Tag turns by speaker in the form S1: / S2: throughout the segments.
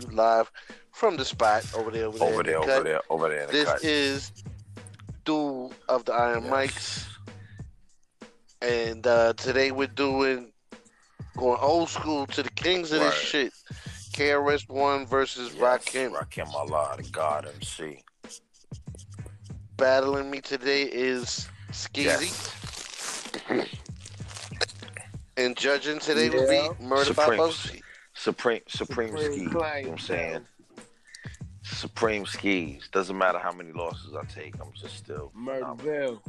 S1: to
S2: you live from the spot over there, over there,
S3: over
S2: in the
S3: there, over there, over there
S2: This
S3: cut.
S2: is Duel of the Iron
S3: Yes.
S2: Mics, and uh, today we're doing going old school to the kings of this shit. KRS One versus
S3: Yes,
S2: Rakim.
S3: Rakim Allah, the God MC.
S2: Battling me today is Skeezy,
S3: Yes.
S2: and judging today will be Murder
S3: Supreme.
S2: Babosi.
S3: Supreme, Supreme,
S4: Supreme
S3: skis. You know what I'm saying? Supreme skis. Doesn't matter how many losses I take, I'm just still.
S4: Murderville.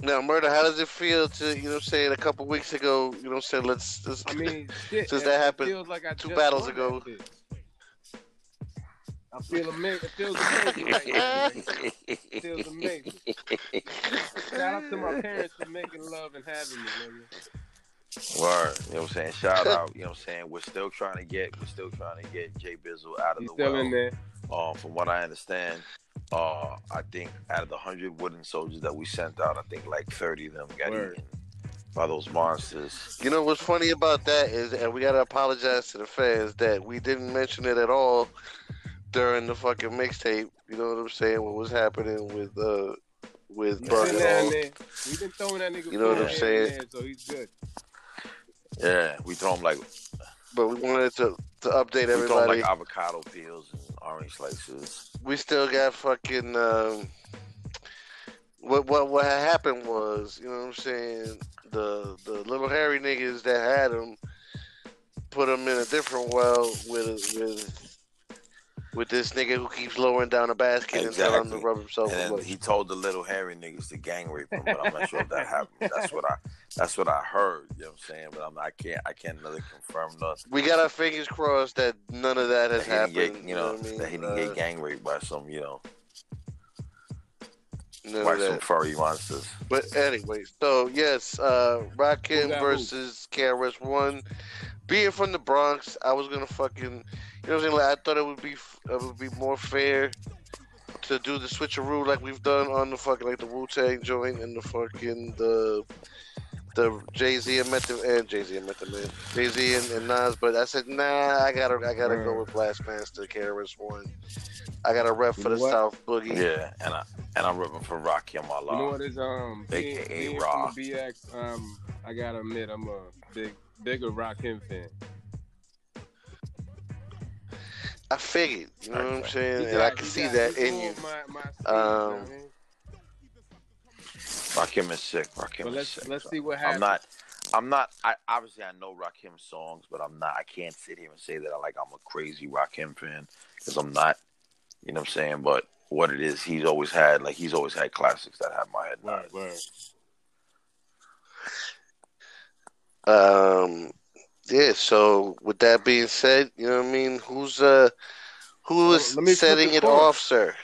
S2: Now, Murder, how does it feel to you know what I'm saying a couple weeks ago? You know what I'm saying? Let's. let's
S4: I mean, shit.
S2: Since that happened
S4: feels like I
S2: two battles ago.
S4: I feel amazing. It feels amazing. right now. It feels amazing. Shout out to my parents for making love and having me, nigga.
S3: Word. You know what I'm saying? Shout out. You know what I'm saying? We're still trying to get, we're still trying to get Jay Bizzle out of
S4: He's
S3: the
S4: still
S3: well.
S4: in there.
S3: Uh, from what I understand, uh, I think out of the hundred wooden soldiers that we sent out, I think like thirty of them got
S4: Word.
S3: eaten by those monsters.
S2: You know what's funny about that is, and we gotta apologize to the fans that we didn't mention it at all during the fucking mixtape. You know what I'm saying? What was happening with uh with
S4: He's
S2: Bug
S4: been
S2: and
S4: down
S2: all.
S4: there. We've been throwing that nigga
S2: You know what I'm saying?
S4: there, so he's good.
S3: Yeah, we throw them like
S2: But we wanted to to update everything.
S3: we throw 'em
S2: everybody.
S3: like avocado peels and orange slices.
S2: we still got fucking um what what what happened was, you know what I'm saying, the the little hairy niggas that had them put them in a different well with with with this nigga who keeps lowering down the basket and telling him to rub himself
S3: And
S2: away.
S3: he told the little hairy niggas to gang rape him, but I'm not sure if that happened. That's what I that's what I heard. You know what I'm saying? But I'm I can't I can't really confirm nothing.
S2: We got our fingers crossed that none of that has
S3: That
S2: happened.
S3: get, you know,
S2: what I mean?
S3: that he didn't
S2: Uh,
S3: get gang raped by some, you know,
S2: none
S3: by some
S2: that.
S3: furry monsters.
S2: But anyway, so yes, uh
S4: Who
S2: Rakim
S4: got who?
S2: versus KRS One. Being from the Bronx, I was gonna fucking, you know what I'm saying? Like I thought it would be, it would be more fair to do the switcheroo like we've done on the fucking like the Wu Tang joint and the fucking the the Jay Z and Method and Jay Z and Method Man, Jay Z and, and Nas. But I said nah, I gotta I gotta go with Blastmaster KRS One. I got a rep for the
S4: what?
S2: South Boogie.
S3: Yeah, and I and I'm ripping for Rakim Allah.
S4: You know what is um being,
S3: AKA
S4: being
S3: Raw.
S4: from BX, um I gotta admit I'm a big bigger Rakim fan.
S2: I figured, you know what I'm saying,
S4: He
S2: and I can see that in you.
S4: pulled My, my
S2: Um,
S4: you know what I mean?
S3: Rakim is sick. Rakim
S4: But
S3: is
S4: let's
S3: sick.
S4: let's see what happens.
S3: I'm not. I'm not. I obviously I know Rakim songs, but I'm not. I can't sit here and say that I like I'm a crazy Rakim fan because I'm not. You know what I'm saying? But what it is, he's always had like he's always had classics that have my head
S4: Word,
S3: nodding.
S4: Word.
S2: Um, yeah. So with that being said, you know what I mean. Who's uh, who is
S4: Oh,
S2: is
S4: let me flip
S2: setting it
S4: coin.
S2: off, sir?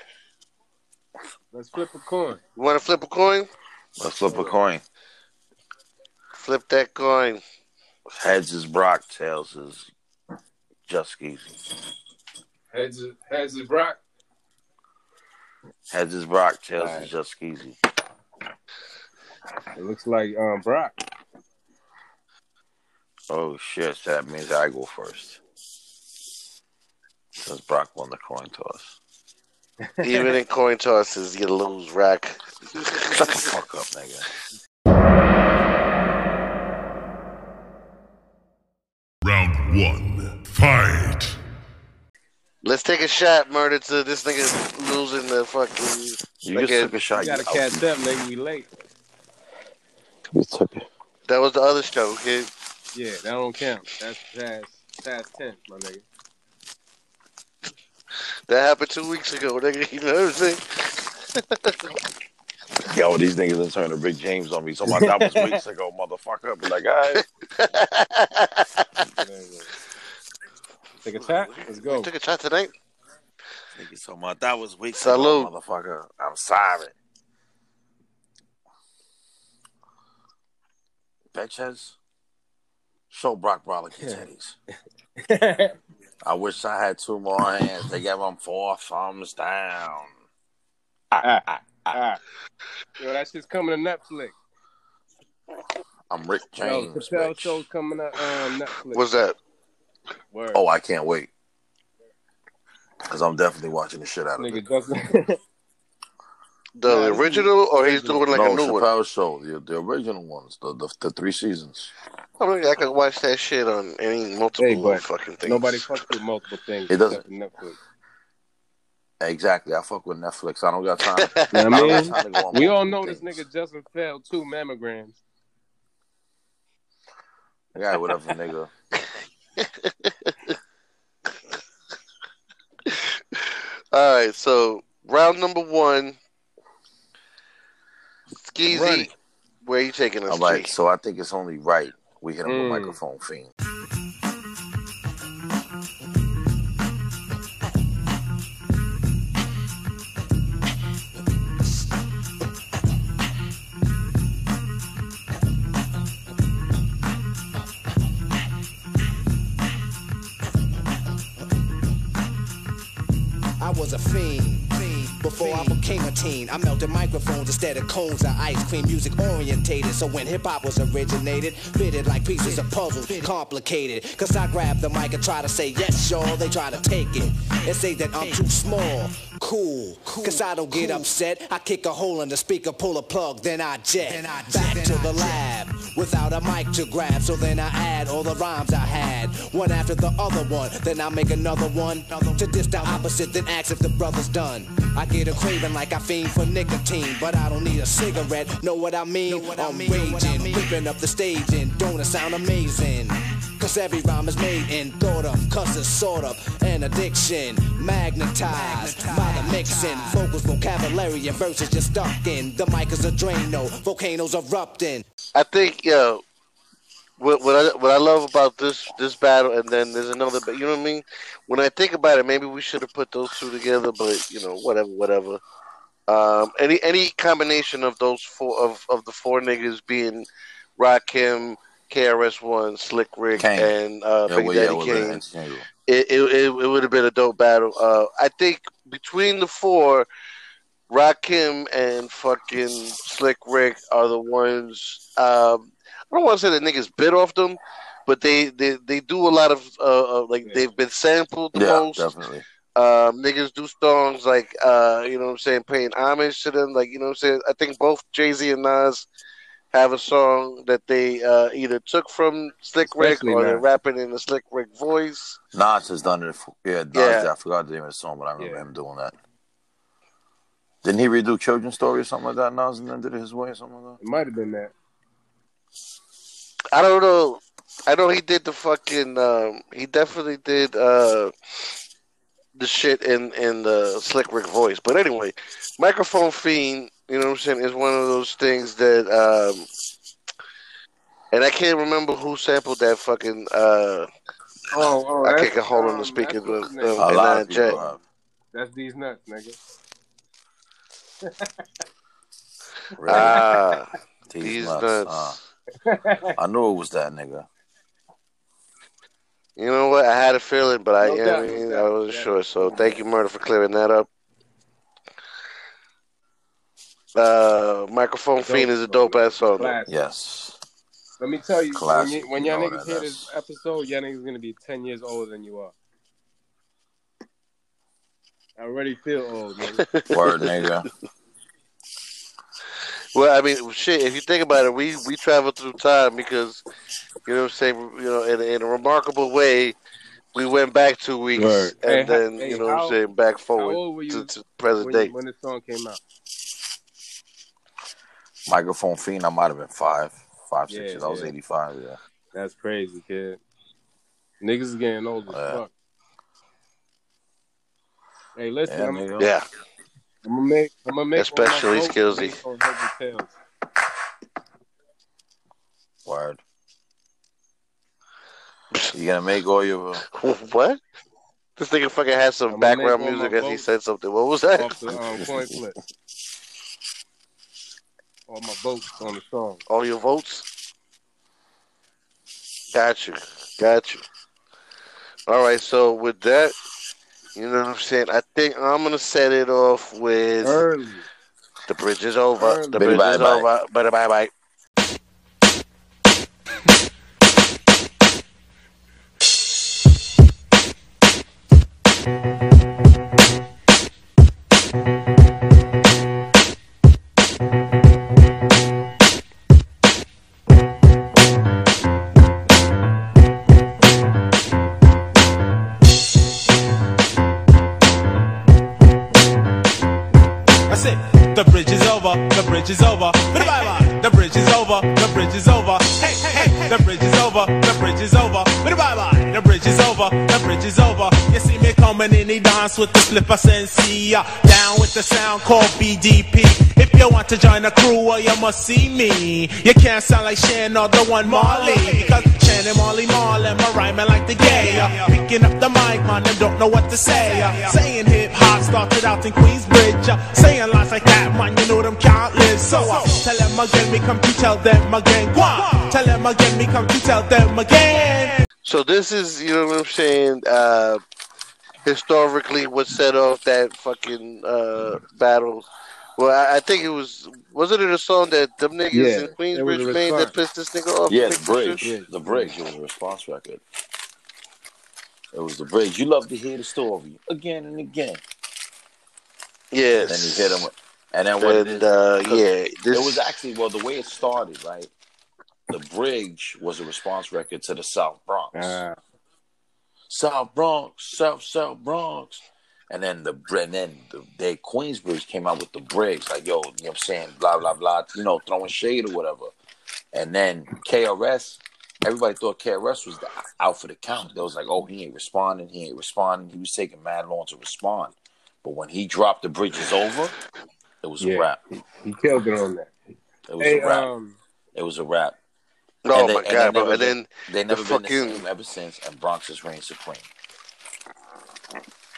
S4: Let's flip a coin.
S2: You want to flip a coin?
S3: Let's flip a coin.
S2: Flip that coin.
S3: Heads is Brock, tails is just easy.
S4: Heads is, heads is Brock.
S3: Heads is Brock, tails
S4: Alright.
S3: is just easy.
S4: It looks like um Brock.
S3: Oh shit! So that means I go first. Since Brock won the coin toss.
S2: Even in coin tosses, you lose, rack.
S3: Shut the fuck up, nigga.
S1: Round one, fight.
S2: Let's take a shot, murder, to this nigga losing the fucking.
S3: You
S2: Again,
S3: just took a shot.
S4: We gotta
S3: you
S4: catch
S3: outbeat-
S4: up, nigga. We late.
S3: You took it.
S2: That was the other show, kid.
S4: Yeah, that don't count. That's past past tense, my nigga.
S2: That happened two weeks ago, nigga. You know what I'm saying?
S3: Yo, these niggas done turned to Rick James on me. So my that was weeks ago, motherfucker. Be like, all right.
S4: Take a shot. Let's go.
S2: Took a shot tonight.
S3: Thank you so much. that was weeks
S2: Salute.
S3: ago, motherfucker. I'm sorry. Betches, show Brock Brawler his titties. I wish I had two more hands. They gave him four thumbs down.
S4: Ah, ah. ah. Yo, that shit's coming to Netflix.
S3: I'm Rick
S4: Yo,
S3: James.
S4: Chappelle
S3: bitch.
S4: show's coming to um, Netflix.
S2: What's that?
S4: Word.
S3: Oh, I can't wait. Because I'm definitely watching the shit out of
S4: Nigga
S3: it.
S4: doesn't.
S2: The
S4: Nah, this is
S2: original, or he's doing like
S3: no,
S2: a new one?
S3: Chappelle show, the, the original ones, the, the the three seasons.
S2: Oh, I mean, I could watch that shit on any multiple
S4: Hey,
S2: fucking things.
S4: Nobody fucks with multiple things.
S3: It doesn't.
S4: except Netflix.
S3: Exactly. I fuck with Netflix. I don't got time.
S4: You know
S3: I
S4: what
S3: don't
S4: mean?
S3: got time to go on
S4: We all
S3: multiple
S4: know this nigga Justin failed two mammograms.
S3: Yeah, whatever, nigga.
S2: All right, so round number one. Skeezy, where you taking us?
S3: All right, so I think it's only right we hit him
S4: Mm.
S3: with microphone fiend.
S5: Became a teen, I melted microphones instead of cones of ice cream. Music orientated, so when hip hop was originated, fitted like pieces of puzzle, complicated. Cause I grab the mic and try to say yes, y'all. They try to take it and say that I'm too small. Cool, cause I don't get upset. I kick a hole in the speaker, pull a plug, then I jet. Back to the lab without a mic to grab. So then I add all the rhymes I had, one after the other one. Then I make another one to diss the opposite, then ask if the brother's done. I get a craving like I fiend for nicotine, but I don't need a cigarette. Know what I mean? I'm raging, ripping up the stage, and don't it sound amazing? Cause every rhyme is made and thought of, cause it's sort of an addiction, magnetized by the mixing. Vocals, vocabulary, and verses just stuck in. The mic is a Drano, volcanoes erupting.
S2: I think, yo, what what I what I love about this this battle, and then there's another, ba- you know what I mean? When I think about it, maybe we should have put those two together, but you know, whatever, whatever. Um, any any combination of those four of, of the four niggas being Rakim, KRS One, Slick Rick,
S3: Kane.
S2: and uh,
S3: Yeah,
S2: Big
S3: well, yeah,
S2: Daddy
S3: well,
S2: Kane, it it, it, it would have been a dope battle. Uh, I think between the four, Rakim and fucking Slick Rick are the ones. Um, I don't want to say that niggas bit off them, but they they, they do a lot of uh, uh, like they've been sampled the
S3: Yeah,
S2: most.
S3: definitely.
S2: Um, niggas do songs like uh, you know what I'm saying, paying homage to them. Like you know what I'm saying. I think both Jay Z and Nas have a song that they uh, either took from Slick Rick
S4: Especially
S2: or they're rapping in the Slick Rick voice.
S3: Nas has done it. For, yeah, Nas,
S2: Yeah.
S3: I forgot the name of the song, but I remember
S4: Yeah.
S3: him doing that. Didn't he redo Children's Story or something like that? Nas and then did it his way or something like that?
S4: It might have been that.
S2: I don't know. I know he did the fucking. Um, he definitely did uh, the shit in in the Slick Rick voice. But anyway, microphone fiend. You know what I'm saying is one of those things that. Um, and I can't remember who sampled that fucking. Uh,
S4: Oh, oh,
S2: I
S4: that's,
S2: kick a hole in
S4: um,
S2: the speaker,
S4: that's
S2: but, um.
S3: A lot of people have.
S4: That's these nuts, nigga.
S3: Really?
S2: Ah,
S3: These
S2: these
S3: nuts.
S2: nuts.
S3: Uh, I knew it was that nigga.
S2: You know what? I had a feeling, but I,
S4: No
S2: you
S4: doubt,
S2: I mean,
S4: doubt,
S2: I wasn't
S4: yeah.
S2: sure. So thank you, Murder, for clearing that up. Uh, microphone fiend is a dope ass song.
S4: Classic.
S3: Yes.
S4: Let me tell you, when,
S3: Classic.
S4: you, when
S3: You
S4: y'all niggas hear this episode, y'all niggas gonna be ten years older than you are. I already feel old, nigga.
S3: Word, nigga.
S2: Well, I mean, shit. If you think about it, we we travel through time because you know what I'm saying. You know, in, in a remarkable way, we went back two weeks
S4: Word.
S2: and
S4: Hey,
S2: then
S4: hey,
S2: you know what I'm saying back forward to, to present
S4: when,
S2: day.
S4: when this song came out?
S3: Microphone fiend. I might have been five, five, six
S4: Yeah,
S3: years. I was eighty-five. Yeah.
S4: That's crazy, kid. Niggas is getting old as
S3: Yeah.
S4: fuck. Hey, listen,
S3: Yeah,
S4: I'm,
S3: nigga.
S2: Yeah,
S4: I'm gonna make, I'm gonna make
S2: Especially
S4: all my votes
S2: Skillsy.
S4: based on Herbal Tales.
S3: Word. You gonna make all your
S2: what? This nigga fucking had some
S4: I'm
S2: background
S4: make all my
S2: music as he said something. What was that?
S4: off the um, flip. All my votes on the song.
S2: All your votes. Got you, got you. All right, so with that, you know what I'm saying. I think I'm gonna set it off with
S4: Early.
S2: the bridge is over.
S4: Early.
S2: The bridge
S3: bye,
S2: is
S3: bye.
S2: over. Bye bye bye.
S1: Well, you must see me. You can't sound like Shan or the one Marley. Because Shan and Marley Marl, my rhyming like the gay. Uh, picking up the mic, man, and don't know what to say. Uh, saying hip hop started out in Queensbridge. Uh, saying lines like that, man, you know them can't. So uh, tell them again, me come to tell them again. Go. Tell them again, me come to tell them again.
S2: So this is, you know what I'm saying, uh, historically what set off that fucking uh, battle. Well, I, I think it was, wasn't it a song that them niggas
S4: Yeah,
S2: in Queensbridge made that pissed this nigga off?
S3: Yeah, the bridge.
S4: Yeah.
S3: The bridge. It was a response record. It was the bridge. You love to hear the story again and again.
S2: Yes.
S3: And then you hit him. And then what it
S2: And,
S3: is,
S2: uh,
S3: 'cause
S2: yeah, this
S3: it was actually well the way it started. Right, the bridge was a response record to the South Bronx.
S4: Ah,
S3: South Bronx, South South Bronx. And then the and then the they Queensbridge came out with the bridge, like yo, you know what I'm saying, blah blah blah, you know, throwing shade or whatever. And then KRS, everybody thought KRS was the, out for the count. They was like, oh, he ain't responding, he ain't responding. He was taking mad long to respond. But when he dropped the bridge is over, it was
S4: Yeah.
S3: a wrap.
S4: he killed it on that.
S3: It was
S4: Hey,
S3: a wrap.
S4: um,
S3: it was a wrap.
S2: oh
S3: and they-
S2: my
S3: and they
S2: god, bro!
S3: never
S2: And then
S3: They never
S2: the
S3: been
S2: fucking-
S3: the same ever since, and Bronx has reigned supreme.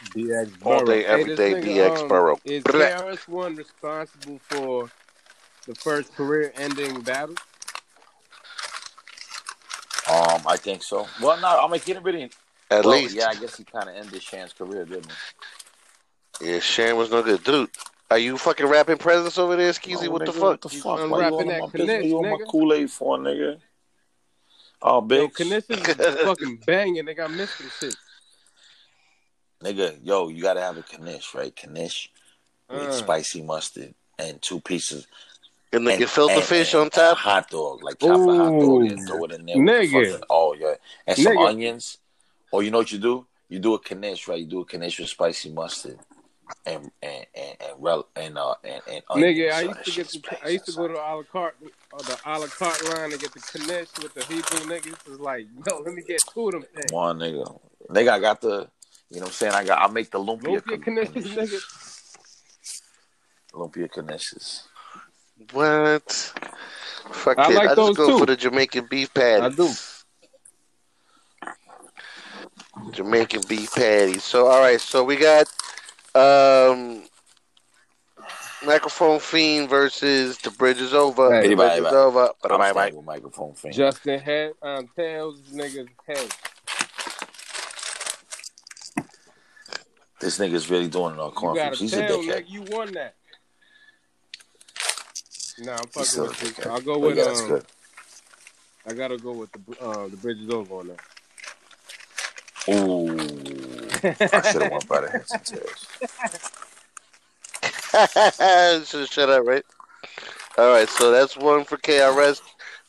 S4: BX
S2: All day,
S4: Hey,
S2: every
S4: this
S2: day,
S4: nigga,
S2: BX
S4: um,
S2: Burrow.
S4: Is
S2: Blah.
S4: KRS One responsible for the first career-ending battle?
S3: Um, I think so. Well, no, I'm like getting rid of.
S2: at
S3: well,
S2: least,
S3: yeah, I guess he kind of ended Shan's career, didn't he?
S2: yeah, Shan was no good, dude. Are you fucking rapping presents over there, Skeezy?
S3: Oh,
S2: what the
S3: nigga,
S2: fuck?
S3: What the fuck? Why you
S4: unwrapping
S3: on
S4: that
S3: my
S4: Knish.
S3: You on my. Kool Aid for nigga? Oh,
S4: Yo,
S3: big
S4: Knish is fucking banging. They got missed some shit.
S3: Nigga. Yo, you gotta have a Knish, right? Knish with
S4: Uh.
S3: spicy mustard and two pieces.
S2: And then
S3: and,
S2: get filter
S3: and-
S2: fish
S3: and-
S2: on top.
S3: hot dog, like chop a hot dog and
S4: Ooh.
S3: throw it in there.
S4: Nigga.
S3: fucking- oh yeah, and some
S4: Nigga.
S3: onions. Or you know what you do? You do a Knish, right? You do a Knish with spicy mustard. And and and and rel- and uh and, and onions.
S4: Nigga, I used to get
S3: shit's
S4: the, I used to go to a la carte or the a la carte line to get the Knish with the Hebrew niggas. It's like, yo, let me get two of them things.
S3: One nigga, nigga, I got the, you know what I'm saying? I got, I make the lumpia,
S4: Lumpia
S3: Kn-
S4: Knishes,
S3: Knishes. lumpia Knishes.
S2: What? Fuck
S4: I
S2: it.
S4: like
S2: I
S4: those
S2: just go
S4: too.
S2: for the Jamaican beef patty.
S4: I do.
S2: Jamaican beef patty. So all right, so we got um microphone fiend versus the bridge is over.
S4: Hey.
S2: the bridge
S3: Bye,
S2: is over. But
S3: I'm
S2: bye
S3: staying
S2: bye.
S3: with microphone thing.
S4: Justin Head, um, Tails niggas head.
S3: This nigga's really doing it on
S4: You
S3: conference.
S4: to
S3: He's a
S4: tell,
S3: dickhead.
S4: nigga, you won that. Nah, I'm fucking
S3: a
S4: with you.
S3: dickhead.
S4: I'll go
S3: But
S4: with
S3: yeah, that's
S4: um.
S3: good.
S4: I gotta go with the uh, the bridge is over on that.
S3: Ooh, I should have went by the heads and tails.
S2: Should have shut up, right? All right, so that's one for KRS,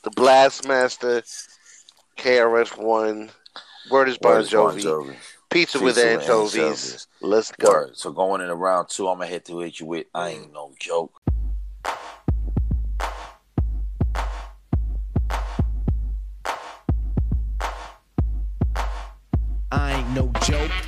S2: the Blastmaster. KRS one. Word is Bon
S3: Word is Bon
S2: Jovi.
S3: Jovi.
S2: Pizza with
S3: Pizza with
S2: anchovies.
S3: anchovies.
S2: Let's go.
S3: Word. So going in round two, I'm gonna hit to hit you with. I
S5: mm. ain't no joke.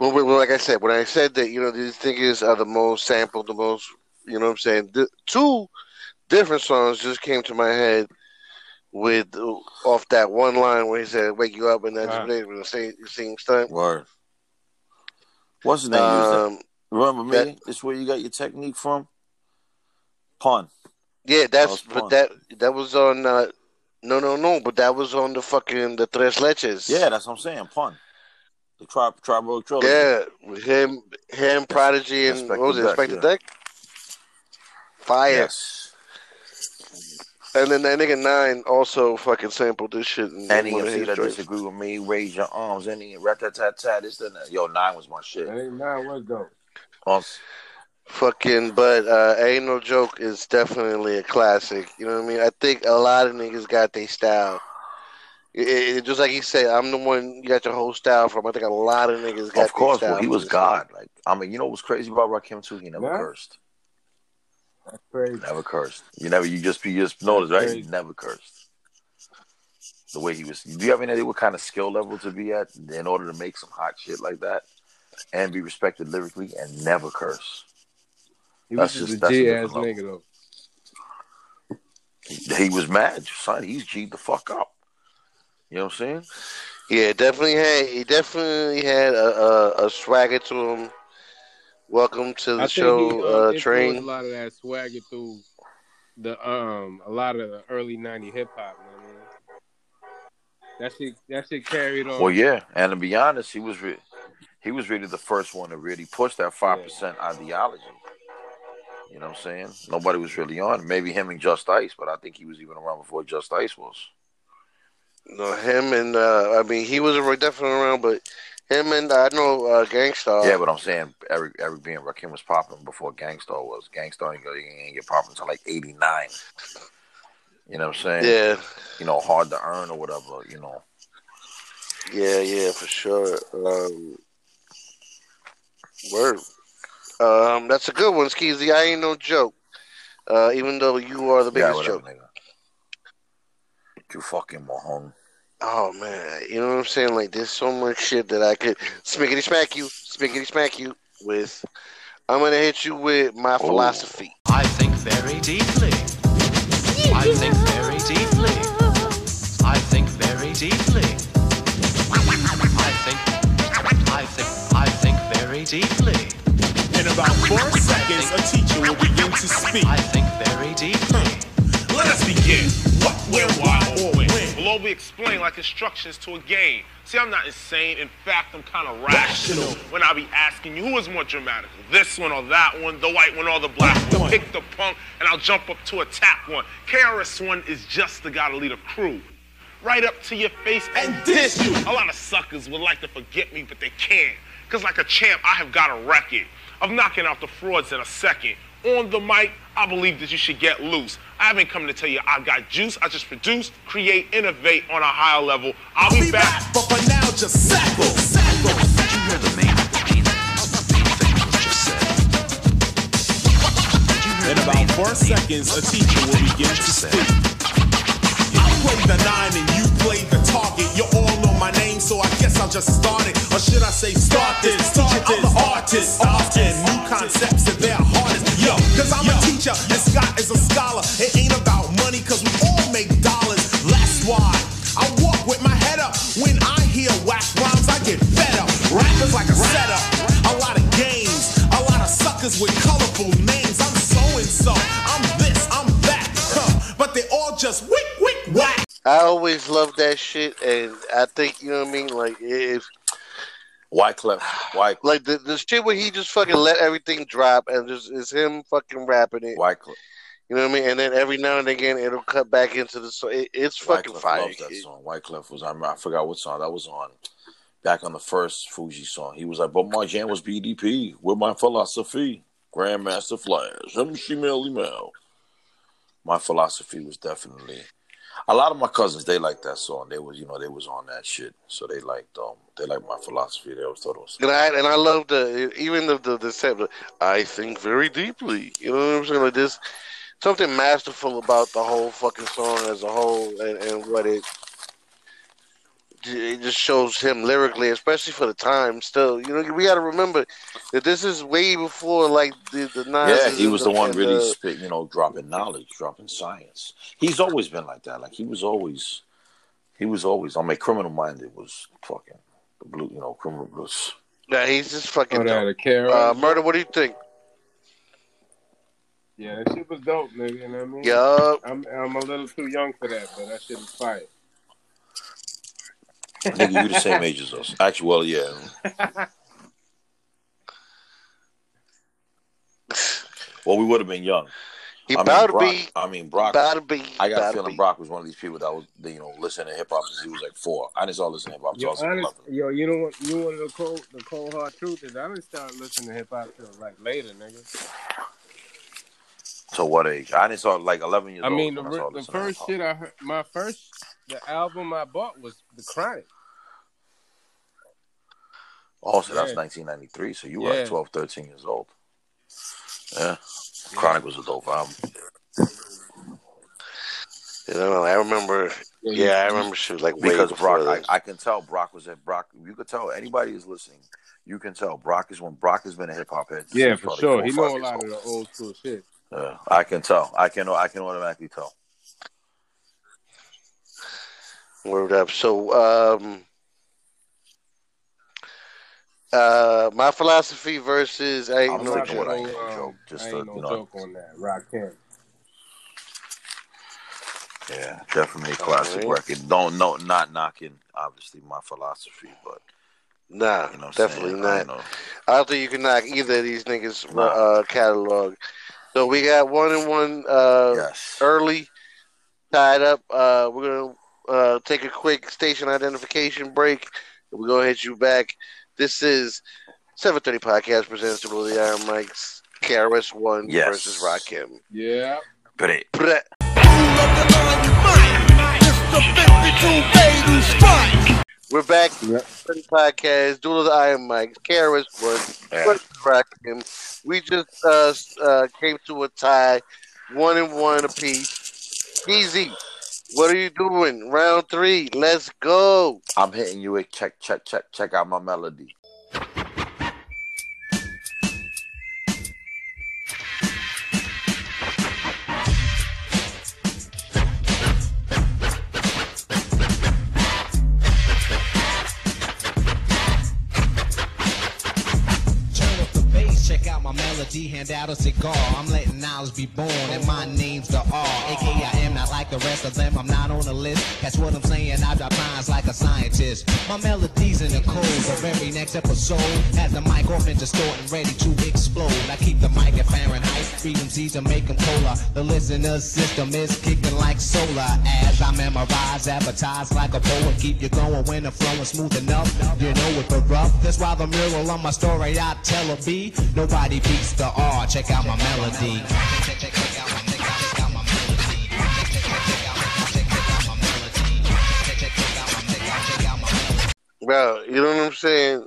S2: well, well, like I said, when I said that, you know, these things are the most sampled, the most, you know what I'm saying? The, two different songs just came to my head with uh, off that one line where he said, "Wake you up," and that's
S4: Right.
S2: right. the same, same stunt.
S3: Word. What's his name? used that?
S2: Um,
S3: Remember me?
S2: that-
S3: This where you got your technique from? Pun.
S2: yeah,
S3: That
S2: that's
S3: was
S2: but that that was on. Uh, no, no, no, but that was on the fucking the Tres Leches.
S3: Yeah, that's what I'm saying. Pun. The tri- Triboro Trilogy.
S2: yeah, him, him, Prodigy, and
S3: Inspectah
S2: what was it,
S3: Deck,
S2: Inspectah
S3: yeah.
S2: Deck? Fire.
S3: Yes.
S2: And then that nigga Nine also fucking sampled this shit. In
S3: Any
S2: one of
S3: of you that
S2: joints.
S3: disagree with me, raise your arms. Any rat tat tat tat. This and that. Yo, nine was my shit.
S4: Hey, now what go?
S3: On-
S2: Fucking, but uh, ain't no joke is definitely a classic. You know what I mean? I think a lot of niggas got their style. It, it- just like he said, I'm the one you got your whole style from. I think a lot of niggas got.
S3: Of course, well, he was God. Like, I mean, you know what's crazy about Rakim too? He never
S4: Yeah.
S3: cursed.
S4: That's crazy.
S3: Never cursed. You never. You just. You just noticed, right? He never cursed. The way he was. Do you have any idea what kind of skill level to be at in order to make some hot shit like that and be respected lyrically and never curse?
S4: He
S3: That's
S4: was
S3: just-
S4: just a
S3: that's a
S4: G ass nigga though.
S3: He was mad, son. He's G'd the fuck up. You know what I'm saying?
S2: Yeah, definitely had. He definitely had a, a, a swagger to him. Welcome to the
S4: I
S2: show,
S4: think he um,
S2: uh,
S4: influenced a lot of that swagger through the um a lot of the early '90s hip hop. You know what I mean? That shit, that shit carried on.
S3: Well, yeah. And to be honest, he was re- he was really the first one to really push that five percent ideology. You know what I'm saying? Nobody was really on. Maybe him and Just Ice, but I think he was even around before Just Ice was.
S2: No, him and uh, I mean he was definitely around, but him and I know uh, Gang Starr.
S3: yeah, but I'm saying Eric Eric B and Rakim was popping before Gang Starr was. Gang Starr ain't gonna get popping until like '89. You know what I'm saying?
S2: yeah,
S3: You know, hard to earn or whatever. You know.
S2: yeah, yeah, for sure. Um, word. Um, that's a good one, Skeezy. I ain't no joke. Uh, even though you are the
S3: yeah,
S2: biggest
S3: whatever,
S2: joke.
S3: nigga. You fucking mohon.
S2: Oh man, you know what I'm saying? Like, there's so much shit that I could smickety smack you, smickety smack you with. I'm gonna hit you with my philosophy.
S6: I think very deeply. I think very deeply. I think very deeply. I think. I think. I think very deeply.
S1: In about four seconds, a teacher will begin to speak.
S6: I think very deeply.
S1: Let us begin. What, where, why, or when.
S7: will all be explained like instructions to a game. See, I'm not insane. In fact, I'm kind of rational when I be asking you who is more dramatic, this one or that one, the white one or the black one. Pick the punk, and I'll jump up to attack one. KRS One is just the guy to lead a crew. Right up to your face and diss you. A lot of suckers would like to forget me, but they can't. Cause like a champ, I have got a record of knocking out the frauds in a second. On the mic, I believe that you should get loose. I haven't come to tell you I got juice. I just produce, create, innovate on a higher level. I'll be, back.
S1: but for now, just sackle, sackle.
S6: Did you hear the hear
S1: In about four seconds, a teacher will begin to speak. I play the nine and you play the target. You're all my name, so I guess I'll just start it. Or should I say start this? Start Teaching this. other artists often new concepts and their hardest. Yo, cause I'm Yo. a teacher and Scott is a scholar. It ain't about money cause we all make dollars. That's why I walk with my head up. When I hear whack rhymes, I get fed up. Rappers like a setup. A lot of games, a lot of suckers with
S7: colorful names. I'm so and so, I'm this, I'm that. Huh. But they all just
S1: wick, wick, whack.
S2: I always love that shit, and I think you know what I mean. Like if
S3: Wyclef, Wyclef,
S2: like the the shit where he just fucking let everything drop and just is him fucking rapping it.
S3: Wyclef.
S2: You know what I mean? And then every now and again it'll cut back into the song. It, it's fucking
S3: Wyclef
S2: fire.
S3: loves that song. Wyclef was I, remember, I forgot what song that was on. Back on the first Fugee song, he was like, "But my jam was BDP with my philosophy, Grandmaster Flash, MC Melle Mel." My philosophy was definitely. A lot of my cousins they liked that song. They was you know they was on that shit, so they liked um they liked my philosophy. They always thought it was
S2: And I and I love the even the the, the set. I think very deeply. You know what I'm saying? Like this, something masterful about the whole fucking song as a whole, and, and what it it just shows him lyrically, especially for the time. Still, you know, we got to remember that this is way before like the the Nas
S3: Yeah, he was the one really
S2: the-
S3: spit, you know, dropping knowledge, dropping science. He's always been like that. Like he was always, he was always. I mean, criminal minded was fucking the blue, you know, criminal was.
S2: yeah, he's just
S4: Oh,
S2: fucking.
S4: that
S2: dope.
S4: a Kara.
S2: Uh, murder. What do you think?
S4: yeah, that shit was dope, nigga. You know what I mean?
S2: Yup.
S4: I'm I'm a little too young for that, but that shit was fire.
S3: Nigga, you the same age as us. Actually, well, yeah. Well, we would have been young.
S2: He
S3: I mean,
S2: about to
S3: Brock,
S2: be.
S3: I mean, Brock.
S2: About to be.
S3: I got a feeling
S2: be.
S3: Brock was one of these people that was, you know, listening to hip hop since he was like four. I didn't start listening to hip hop I
S4: Yo,
S3: was like
S4: honest, yo, you know what? You want the cold, the cold hard truth is I didn't start listening to hip hop till like later, nigga.
S3: So what age? I didn't start like 11 years
S4: I
S3: old.
S4: mean, the,
S3: I mean,
S4: the first shit I heard, my first, the album I bought was The Chronic.
S3: Oh, so that's
S4: Yeah.
S3: 1993. So you were
S4: Yeah.
S3: like 12, 13 years old. Yeah. Chronic was a dope album.
S2: You know, I remember. Yeah, I remember she was like way
S3: Because
S2: before
S3: Brock. I, I can tell Brock was at Brock. You could tell anybody is listening. You can tell Brock is when Brock has been a hip hop head.
S4: Yeah,
S3: was
S4: for sure.
S3: four
S4: He
S3: or
S4: know a
S3: years
S4: lot of the old school shit.
S3: Yeah, I can tell. I can. I can automatically tell.
S2: Word up. So, um, uh, my philosophy versus I ain't
S3: I'm
S2: no
S3: thinking
S2: joke.
S3: ain't no
S4: um,
S3: joke. Just
S4: I
S3: to,
S4: ain't no
S3: you know.
S4: joke on that. Rakim.
S3: Yeah, definitely a classic
S2: Alright.
S3: record. Don't no, not knocking obviously my philosophy, but
S2: Nah,
S3: you know,
S2: definitely
S3: saying? I
S2: not.
S3: don't.
S2: I don't think you can knock either of these niggas'
S3: Nah.
S2: uh, catalog. So we got one and one uh,
S3: Yes.
S2: early tied up. Uh, we're gonna uh, take a quick station identification break. We're gonna hit you back. This is 730 Podcast presents the Rule the Iron Mics KRS One
S3: Yes.
S2: versus Rakim.
S4: Yeah.
S3: But it,
S2: Brett. We're back.
S4: Yep.
S2: 30 Podcast, Duel of the Iron Mics KRS One
S3: yeah.
S2: versus Rakim. We just uh, uh, came to a tie, one and one apiece. Easy. What are you doing? Round three. Let's go.
S3: I'm hitting you with check, check, check, check out my melody.
S5: Melody, hand out a cigar. I'm letting knowledge be born, and my name's the R. AKA I am not like the rest of them, I'm not on the list. That's what I'm saying, I drop lines like a scientist. My melodies in the code of every next episode. Have the mic off and distorting, ready to explode. I keep the mic at Fahrenheit, freedom seas to make them polar. The listener system is kicking like solar. As I memorize, advertise like a poet, keep you going when the flow is smooth enough. You know it, but rough. That's why the mural on my story I tell a B. Nobody beats the R. Check out my melody.
S2: Bro, you know what I'm saying?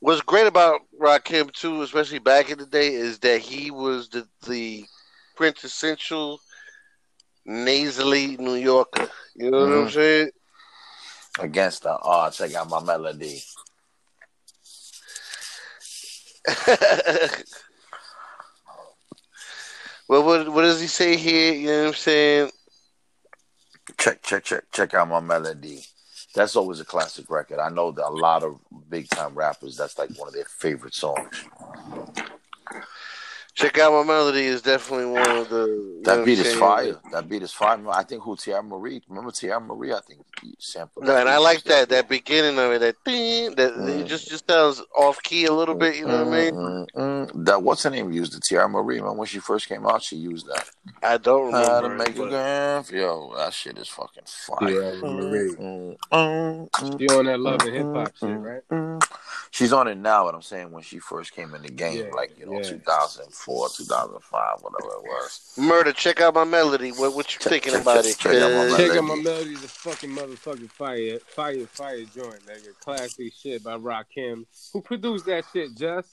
S2: What's great about Rakim too, especially back in the day, is that he was the, the quintessential nasally New Yorker. You know what I'm
S3: Mhm.
S2: saying?
S3: Against the R, check out my melody.
S2: well, what what does he say here? You know what I'm saying?
S3: Check, check, check, check out my melody. That's always a classic record. I know that a lot of big time rappers, that's like one of their favorite songs.
S2: Check out my melody is definitely one of the
S3: That beat is
S2: saying?
S3: fire. That beat is fire. I think who Teairra Mari. Remember Teairra Mari? I think he sampled.
S2: No, and I like that that beginning of it. That thing that it
S3: Mm.
S2: just just sounds off key a little bit. You know what I mean?
S3: Mm, mm, mm. That what's her name used the Tiara Mari. Remember when she first came out? She used that.
S2: I don't
S3: How to
S2: remember.
S3: make a
S2: but-
S3: girl? Yo, that shit is fucking fire.
S4: Yeah, Marie.
S3: Mm, mm, mm,
S4: She on that love and hip hop shit, right?
S3: mm. She's on it now, but I'm saying when she first came in the game,
S4: Yeah,
S3: like you know,
S4: yeah.
S3: 2004, 2005, whatever it was.
S2: Murder, check out my melody. What what you
S3: Check-
S2: thinking
S3: check-
S2: about
S3: check-
S2: it?
S3: check out my melody.
S4: Check out my melodies a fucking motherfucking fire, fire, fire joint, nigga. Classic shit by Rakim. Who produced that shit, Just?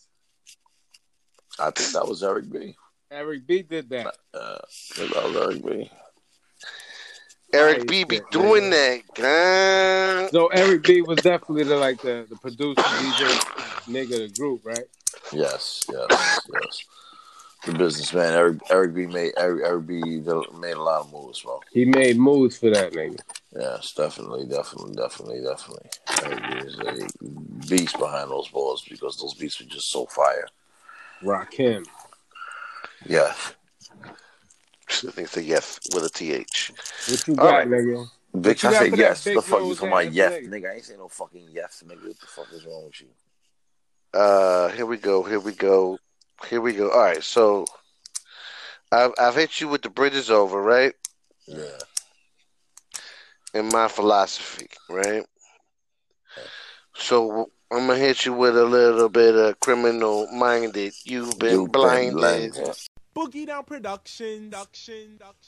S3: I think that was Eric B.
S4: Eric B did that.
S3: Uh, that was Eric B.
S2: Eric B be doing that, gun.
S4: So Eric B was definitely the like the, the producer, DJ, nigga the group, right?
S3: Yes, yes, yes. The businessman Eric Eric B made Eric, Eric B made a lot of moves, bro.
S4: He made moves for that nigga.
S3: Yes, definitely, definitely, definitely, definitely. Eric B is a beast behind those balls because those beats were just so fire.
S4: Rakim.
S3: Yeah,
S2: I think it's a yes with a th.
S4: What you
S2: All
S4: got,
S2: right.
S4: nigga?
S3: bitch. I said yes. The fuck you talking about? Yes,
S4: nigga?
S3: nigga. I ain't say no fucking yes, nigga. What the fuck is wrong with you?
S2: Uh, here we go. Here we go. Here we go. All right, so I've I've hit you with the bridges over, right?
S3: Yeah.
S2: In my philosophy, right? So I'm gonna hit you with a little bit of criminal minded. You've been
S3: You been
S2: blinded.
S3: blinded.
S1: Boogie Down Productions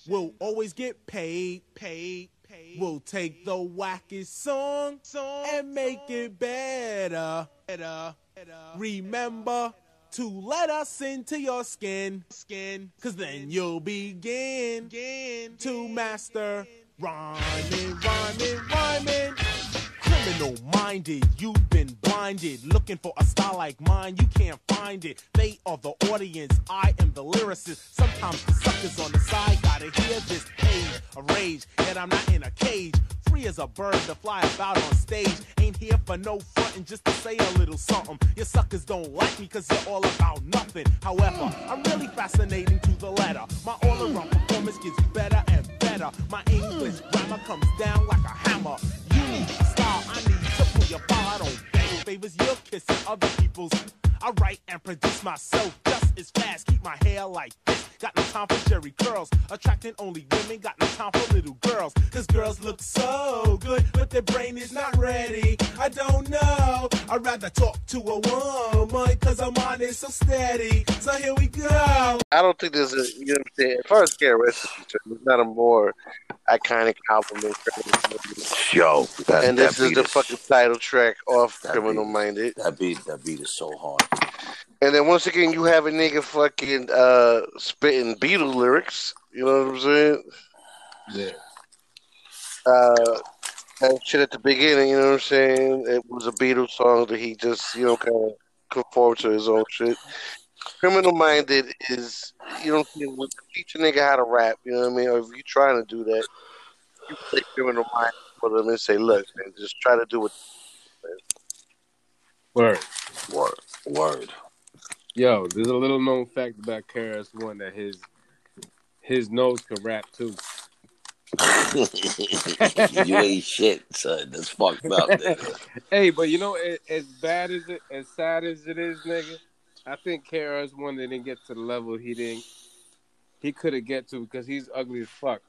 S1: will always get paid, paid, paid. We'll take the wackest song, song and make it better, better, better. Remember to let us into your skin, skin, cause then you'll begin to master rhyming, rhyming, rhyming. Criminal minded, you've been blinded. Looking for a style like mine, you can't find it. They are the audience, I am the lyricist. Sometimes the suckers on the side gotta hear this pain, a rage, yet I'm not in a cage. Free as a bird to fly about on stage. Ain't here for no frontin', just to say a little something. Your suckers don't like me cause you're all about nothing. However, I'm really fascinating to the letter. My all around performance gets better and better. My English grammar comes down like a hammer. You your file. I don't beg favors, you're kissing other people's. I write and produce myself just as fast. Keep my hair like this. Got no time for Jheri curls. Attracting only women. Got no time for little girls. Cause girls look so good, but their brain is not ready. I don't know. I'd rather talk to a woman. Cause her mind is so steady. So here we go.
S2: I don't think there's a you know what I'm saying. As far as KRS is concerned, there's not a more iconic album than Criminal
S3: Yo, that,
S2: And
S3: that
S2: this is
S3: beat
S2: the fucking title track off
S3: That
S2: Criminal
S3: beat-
S2: Minded.
S3: That beat, that beat is so hard.
S2: And then once again, you have a nigga fucking uh, spitting Beatle lyrics. You know what I'm saying?
S4: Yeah.
S2: Uh, that shit at the beginning. You know what I'm saying? It was a Beatles song that he just you know kind of conformed to his own shit. Criminal Minded is you know you know, teach a nigga how to rap. You know what I mean? Or if you trying to do that, you play Criminal Minded for them and say, look, man, just try to do what.
S4: Word.
S3: Word, word.
S4: Yo, there's a little known fact about KRS One that his his nose can rap too.
S3: you ain't shit, son. That's fucked up. Nigga.
S4: Hey, but you know, as bad as it, as sad as it is, nigga, I think KRS One didn't get to the level he didn't. He could have get to because he's ugly as fuck.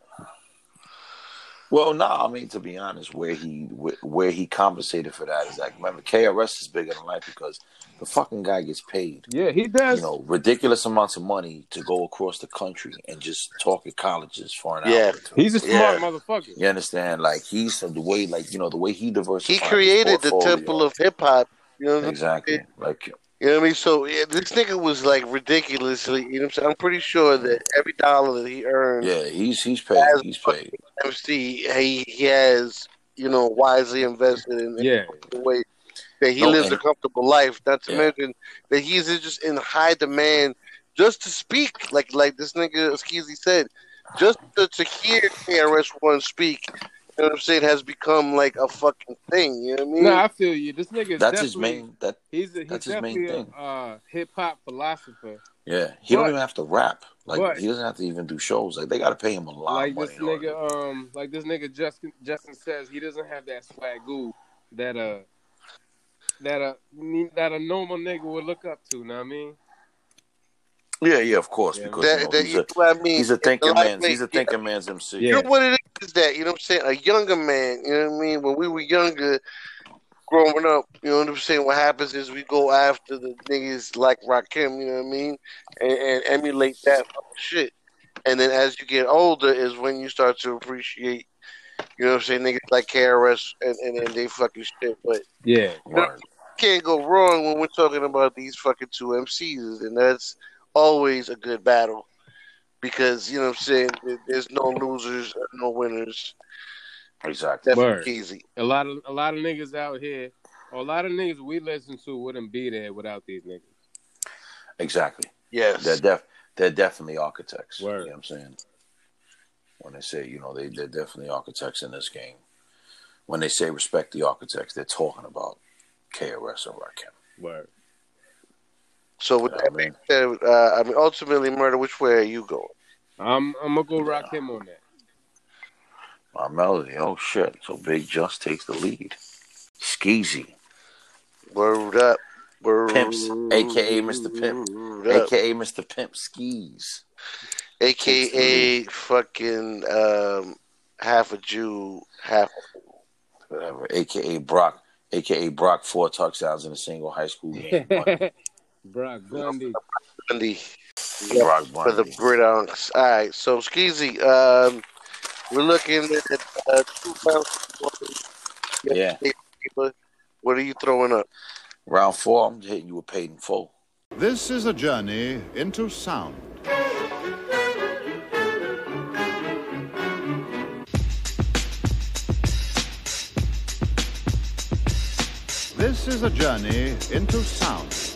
S3: Well, no, I mean to be honest, where he where, where he compensated for that is like remember KRS is bigger than life because the fucking guy gets paid,
S4: Yeah, he does.
S3: you know, ridiculous amounts of money to go across the country and just talk at colleges for an
S2: Yeah.
S3: hour. Yeah,
S4: he's a smart
S2: Yeah.
S4: motherfucker.
S3: You understand? Like he's the way, like you know, the way he diversified.
S2: He created the temple of hip hop. You know what I'm
S3: exactly. Like
S2: You know what I mean? So yeah, this nigga was like ridiculously. You know what I'm saying? I'm pretty sure that every dollar that he earned,
S3: yeah, he's he's paid.
S2: As
S3: He's paid.
S2: MC, he, he has you know wisely invested in, in
S4: Yeah.
S2: the way that he
S3: No,
S2: lives a comfortable life. Not to
S3: Yeah.
S2: mention that he's just in high demand just to speak, like like this nigga Skeezy said, just to, to hear KRS One speak you know what I'm saying, has become like a fucking thing. You know what I mean?
S4: No, I feel you. This nigga is
S3: That's his main. That
S4: He's a, he's
S3: that's his main
S4: definitely
S3: thing.
S4: a uh, hip hop philosopher.
S3: yeah, he
S4: But-
S3: don't even have to rap. Like
S4: but-
S3: he doesn't have to even do shows. Like they got to pay him a lot
S4: like
S3: of money.
S4: this
S3: in order
S4: nigga, um, like this nigga Justin Justin says he doesn't have that swagoo that uh that a that a normal nigga would look up to. You know what I mean?
S3: Yeah, yeah, of course,
S4: Yeah.
S3: because you know,
S2: that,
S3: he's
S2: you
S3: a
S2: know what mean?
S3: he's a
S2: It's
S3: thinking
S2: lot
S3: man's he's a thinking man's MC.
S4: Yeah.
S2: You know what it is that, you know what I'm saying? A younger man, you know what I mean? When we were younger, growing up, you know what I'm saying? What happens is we go after the niggas like Rakim, you know what I mean? And, and emulate that shit. And then as you get older is when you start to appreciate, you know what I'm saying? Niggas like KRS and, and, and they fucking shit. But
S4: Yeah.
S3: Word.
S2: can't go wrong when we're talking about these fucking two MCs, and that's always a good battle because you know what I'm saying there's no losers, no winners.
S3: Exactly.
S2: Definitely
S4: Word.
S2: easy.
S4: A lot of a lot of niggas out here, a lot of niggas we listen to wouldn't be there without these niggas.
S3: Exactly.
S2: Yes,
S3: They're def they're definitely architects.
S4: Word.
S3: You know what I'm saying? When they say, you know, they, they're definitely architects in this game. When they say respect the architects, they're talking about KRS and Rakim.
S4: Word.
S2: So with that being said, uh, I mean, ultimately, murder. Which way are you going?
S4: I'm I'm gonna go Rakim on that.
S3: My melody, oh shit. So Big Just takes the lead. Skeezy,
S2: Word up, word
S3: Pimps, aka Mr. Pimp,
S2: up.
S3: aka Mr. Pimp Skis.
S2: aka fucking um, half a Jew, half.
S3: Whatever. AKA Brock, aka Brock four touchdowns in a single high school game.
S4: Brock Bundy.
S2: Bundy.
S3: Brock
S2: for the
S3: Bundy.
S2: Bridonks. All right, so Skeezy, um, we're looking at uh, two rounds.
S3: Yeah.
S2: What are you throwing up?
S3: Round four, I'm hitting you with paid in full.
S8: This is a journey into sound. This is a journey into sound.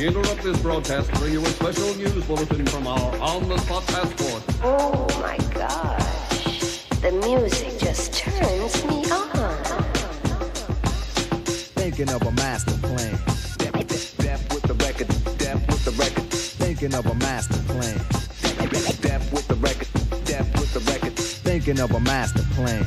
S9: We interrupt this broadcast to bring you a special news bulletin from our on-the-spot passport.
S10: Oh my gosh. The music just turns me on.
S5: Thinking of a master plan. Step, step, step with the record, step with the record. Thinking of a master plan. Step with the record, step with the record. Thinking of a master plan.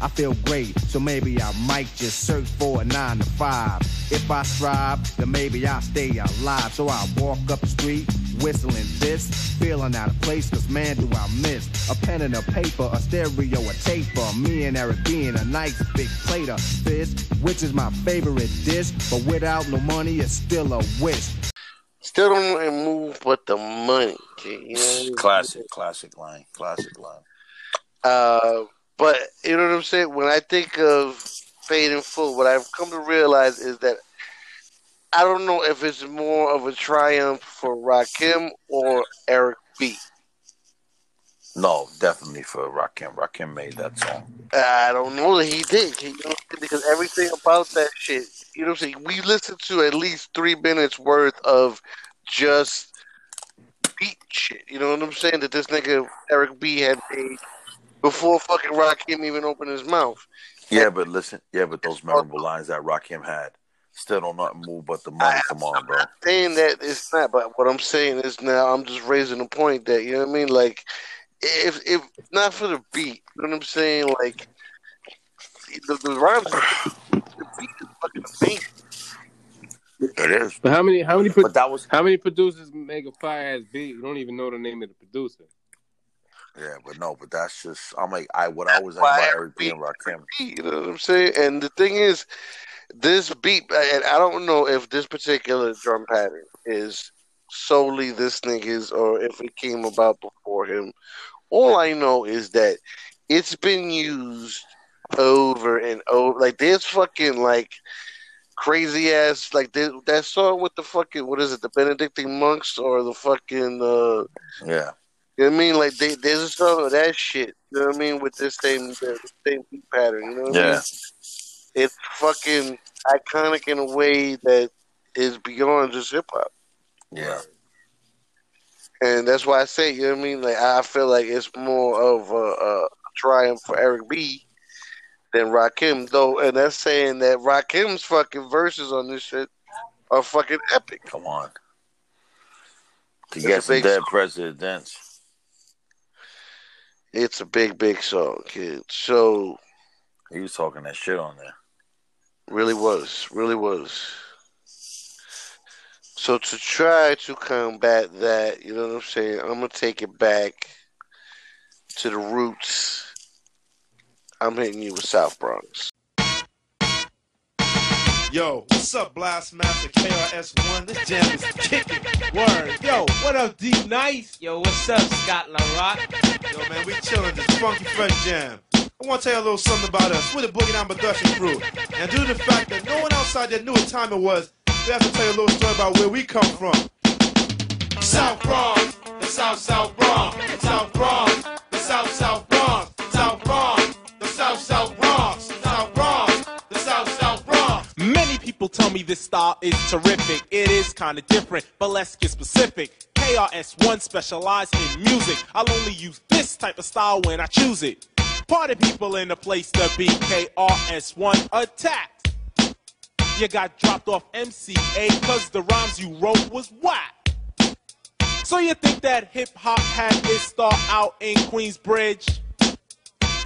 S5: I feel great, so maybe I might just search for a nine to five. If I strive, then maybe I'll stay alive. So I walk up the street, whistling this, feeling out of place, cause man do I miss a pen and a paper, a stereo, a tape, taper. Me and Eric being a nice big plate of fish, which is my favorite dish. But without no money, it's still a wish.
S2: Still don't move, but the money. You know what I mean?
S3: Classic, classic line, classic line.
S2: Uh, but you know what I'm saying? When I think of Paid in Full, what I've come to realize is that I don't know if it's more of a triumph for Rakim or Eric B.
S3: No, definitely for Rakim. Rakim made that song.
S2: I don't know that he did. You know, what I'm saying? because everything about that shit, you know what I'm saying? We listened to at least three minutes worth of just beat shit. You know what I'm saying? That this nigga Eric B had made before fucking Rakim even opened his mouth.
S3: Yeah, but listen, yeah, but those memorable lines that Rakim had, Still don't nothing move but the money. Come on, bro.
S2: saying that it's not, but what I'm saying is now I'm just raising the point that you know what I mean. Like, if if not for the beat, you know what I'm saying? Like, the, the rhymes, the beat is fucking amazing.
S3: It is.
S4: But how many how many pro-
S3: But that was
S4: how many producers make a fire ass beat? You don't even know the name of the producer.
S3: Yeah, but no, but that's just I'm like I what I was like about Eric B and Rakim.
S2: you know what I'm saying? And the thing is, this beat, and I don't know if this particular drum pattern is solely this nigga's or if it came about before him. All I know is that it's been used over and over. Like there's fucking like crazy ass like there, that song with the fucking what is it, the Benedictine monks or the fucking uh
S3: Yeah.
S2: You know what I mean? Like they, there's a song of that shit. You know what I mean? With this same the same beat pattern. You know what I mean?
S3: Yeah.
S2: It's fucking iconic in a way that is beyond just hip hop.
S3: Yeah.
S2: And that's why I say, you know what I mean? Like I feel like it's more of a, a triumph for Eric B than Rakim, though. And that's saying that Rakim's fucking verses on this shit are fucking epic.
S3: Come on. To
S2: It's
S3: get some dead
S2: song.
S3: presidents.
S2: It's a big, big song, kid. So
S3: He was talking that shit on there.
S2: really was, really was. So to try to combat that, you know what I'm saying? I'm gonna take it back to the roots. I'm hitting you with South Bronx.
S11: Yo, what's up, Blast Master KRS1? This jam is kicking. Word. Yo, what up, D Nice? Yo, what's up, Scott La Rock? Yo, man, we chilling this funky fresh jam. I want to tell you a little something about us. We're the Boogie Down Production crew. And due to the fact that no one outside there knew what time it was, we have to tell you a little story about where we come from. South Bronx, the South South Bronx, the South Bronx, the South South Bronx,
S1: people tell me this style is terrific. It is kinda different, but let's get specific. KRS1 specialize in music. I'll only use this type of style when I choose it. Party people in the place to be. KRS1 attacked. You got dropped off MCA cause the rhymes you wrote was whack. So you think that hip hop had its start out in Queensbridge?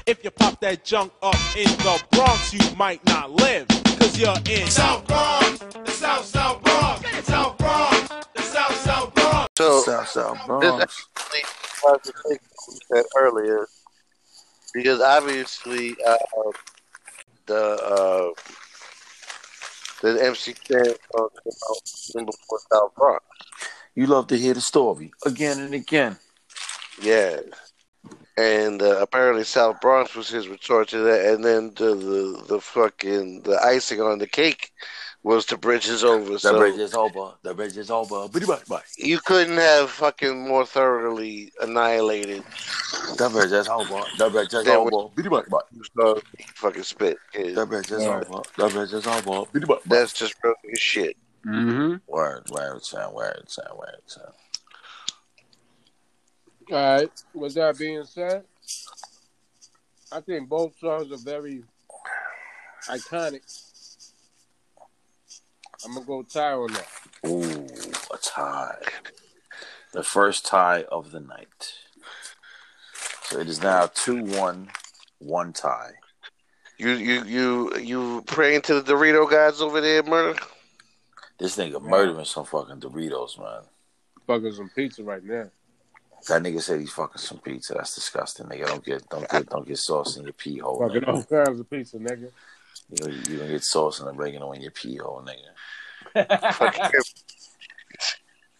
S1: If you pop that junk up in the Bronx, you might not live, cause you're in
S11: South Bronx, the South South Bronx, the South Bronx, the South South Bronx.
S2: So
S3: South South
S2: this actually was the thing said earlier, because obviously uh, the uh, the MC Ken song came out before South Bronx.
S3: You love to hear the story again and again.
S2: Yeah. And uh, apparently South Bronx was his retort to that, and then the, the the fucking the icing on the cake was the bridge is over.
S3: The
S2: so
S3: bridge is over. The bridge is over. Biddy bye bye.
S2: you couldn't have fucking more thoroughly annihilated
S3: The bridge is over. The bridge is
S2: Yeah,
S3: over. Biddy bye bye.
S2: so he fucking spit. kid.
S3: The bridge is
S2: Word.
S3: over. The bridge is over. Biddy bye bye.
S2: That's just real shit.
S4: Mm-hmm.
S3: Word, word, son, word, son, word, son.
S4: All right. With that being said, I think both songs are very iconic. I'm gonna go tie on that.
S3: Ooh, a tie. The first tie of the night. So it is now 2 1, tie.
S2: You you you you praying to the Dorito gods over there, murder?
S3: This nigga murdering some fucking Doritos, man.
S4: Fucking some pizza right now.
S3: That nigga said he's fucking some pizza. That's disgusting, nigga. Don't get don't get don't get sauce in your pee hole.
S4: Fucking all kinds of pizza, nigga.
S3: You, you gonna get sauce and oregano in your pee hole, nigga.
S2: Fucking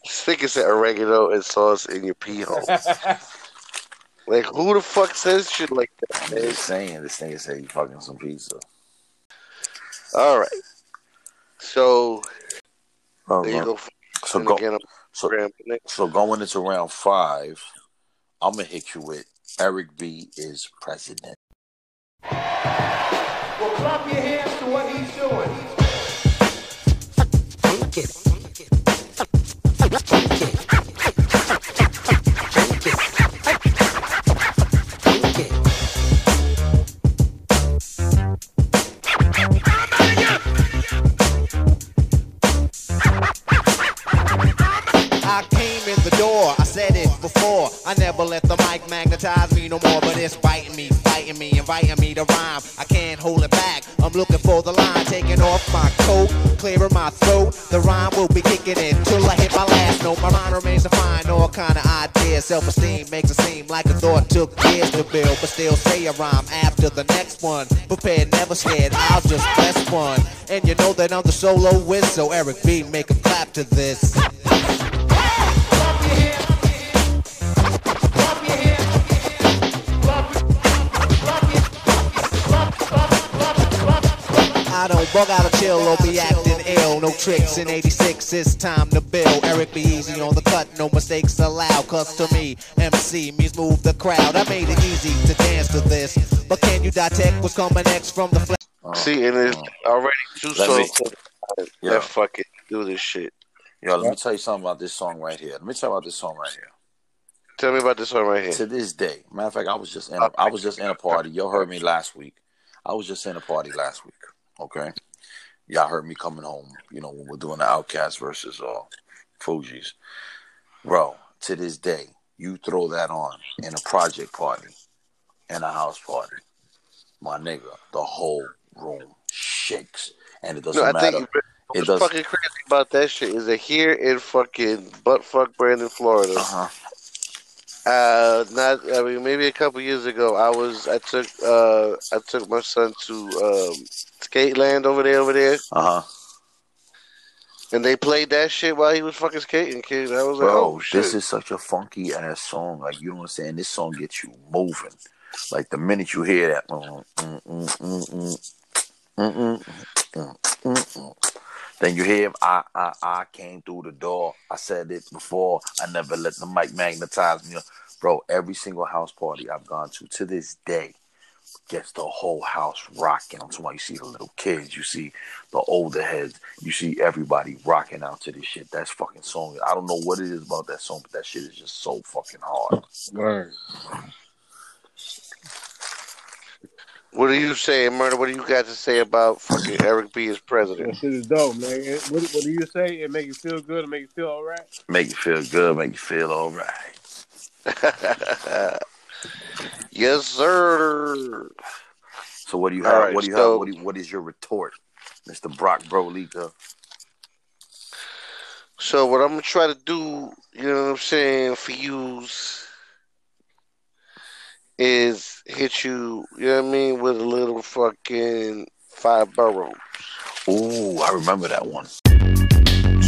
S2: Stick said oregano and sauce in your pee hole. Like who the fuck says shit like that?
S3: I'm just saying, this nigga said he fucking some pizza.
S2: All right. So
S3: Oh,
S2: there you go.
S3: So go,
S2: again, I'm
S3: so, so going into round five, I'm gonna hit you with Eric B is president.
S12: Well, clap your hands to what he's doing.
S5: I let the mic magnetize me no more, but it's biting me, fighting me, inviting me to rhyme. I can't hold it back. I'm looking for the line, taking off my coat, clearing my throat. The rhyme will be kicking in till I hit my last note. My mind remains defined, all kind of ideas. Self-esteem makes it seem like a thought took years to build, but still say a rhyme after the next one. Prepared, never scared, I'll just press one. And you know that I'm the soloist, so Eric B, make a clap to this. I don't bug out of chill or be acting ill. No tricks in 86, it's time to build. Eric B easy on the cut, no mistakes allowed. Cause to me, MC means move the crowd. I made it easy to dance to this. But can you detect what's coming next from the flesh?
S2: Uh, See, and it's already two
S3: Let me-
S2: songs
S3: Yeah.
S2: that fucking do this shit.
S3: Yo, let me tell you something about this song right here. Let me tell you about this song right here.
S2: Tell me about this one right here.
S3: To this day, matter of fact, I was just in a, I was just in a party. Y'all heard me last week. I was just in a party last week. Okay, y'all heard me coming home. You know when we're doing the OutKast versus uh Fugees, bro. To this day, you throw that on in a project party, in a house party, my nigga, the whole room shakes, and it doesn't
S2: No, I
S3: matter. it
S2: what's fucking crazy about that shit is that here in fucking buttfuck Brandon, Florida.
S3: Uh-huh.
S2: Uh, not. I mean, maybe a couple years ago, I was. I took. Uh, I took my son to um, Skateland over there, over there.
S3: Uh huh.
S2: And they played that shit while he was fucking skating, kid. That was like,
S3: Bro,
S2: oh, shit.
S3: this is such a funky ass song. Like you know what I'm saying? This song gets you moving. Like the minute you hear that, mm, mm, mm, then you hear him. I, I I came through the door. I said it before. I never let the mic magnetize me. Bro, every single house party I've gone to to this day, gets the whole house rocking. I'm talking about you see the little kids, you see the older heads, you see everybody rocking out to this shit. That's fucking song. I don't know what it is about that song, but that shit is just so fucking hard.
S4: Word.
S2: What are you saying, murder? What do you got to say about fucking Eric B as president?
S4: That
S2: president?
S4: shit is dope, man. It- what, what do you say? It make you feel good. It make you feel all right.
S3: Make you feel good, make you feel all right.
S2: yes, sir.
S3: So what do you have?
S2: right,
S3: what do you
S2: so-
S3: have? What, you, what is your retort, Mister Brock Brolika?
S2: So what I'm gonna try to do, you know what I'm saying, for yous is hit you, you know what I mean, with a little fucking five boroughs.
S3: Ooh, I remember that one.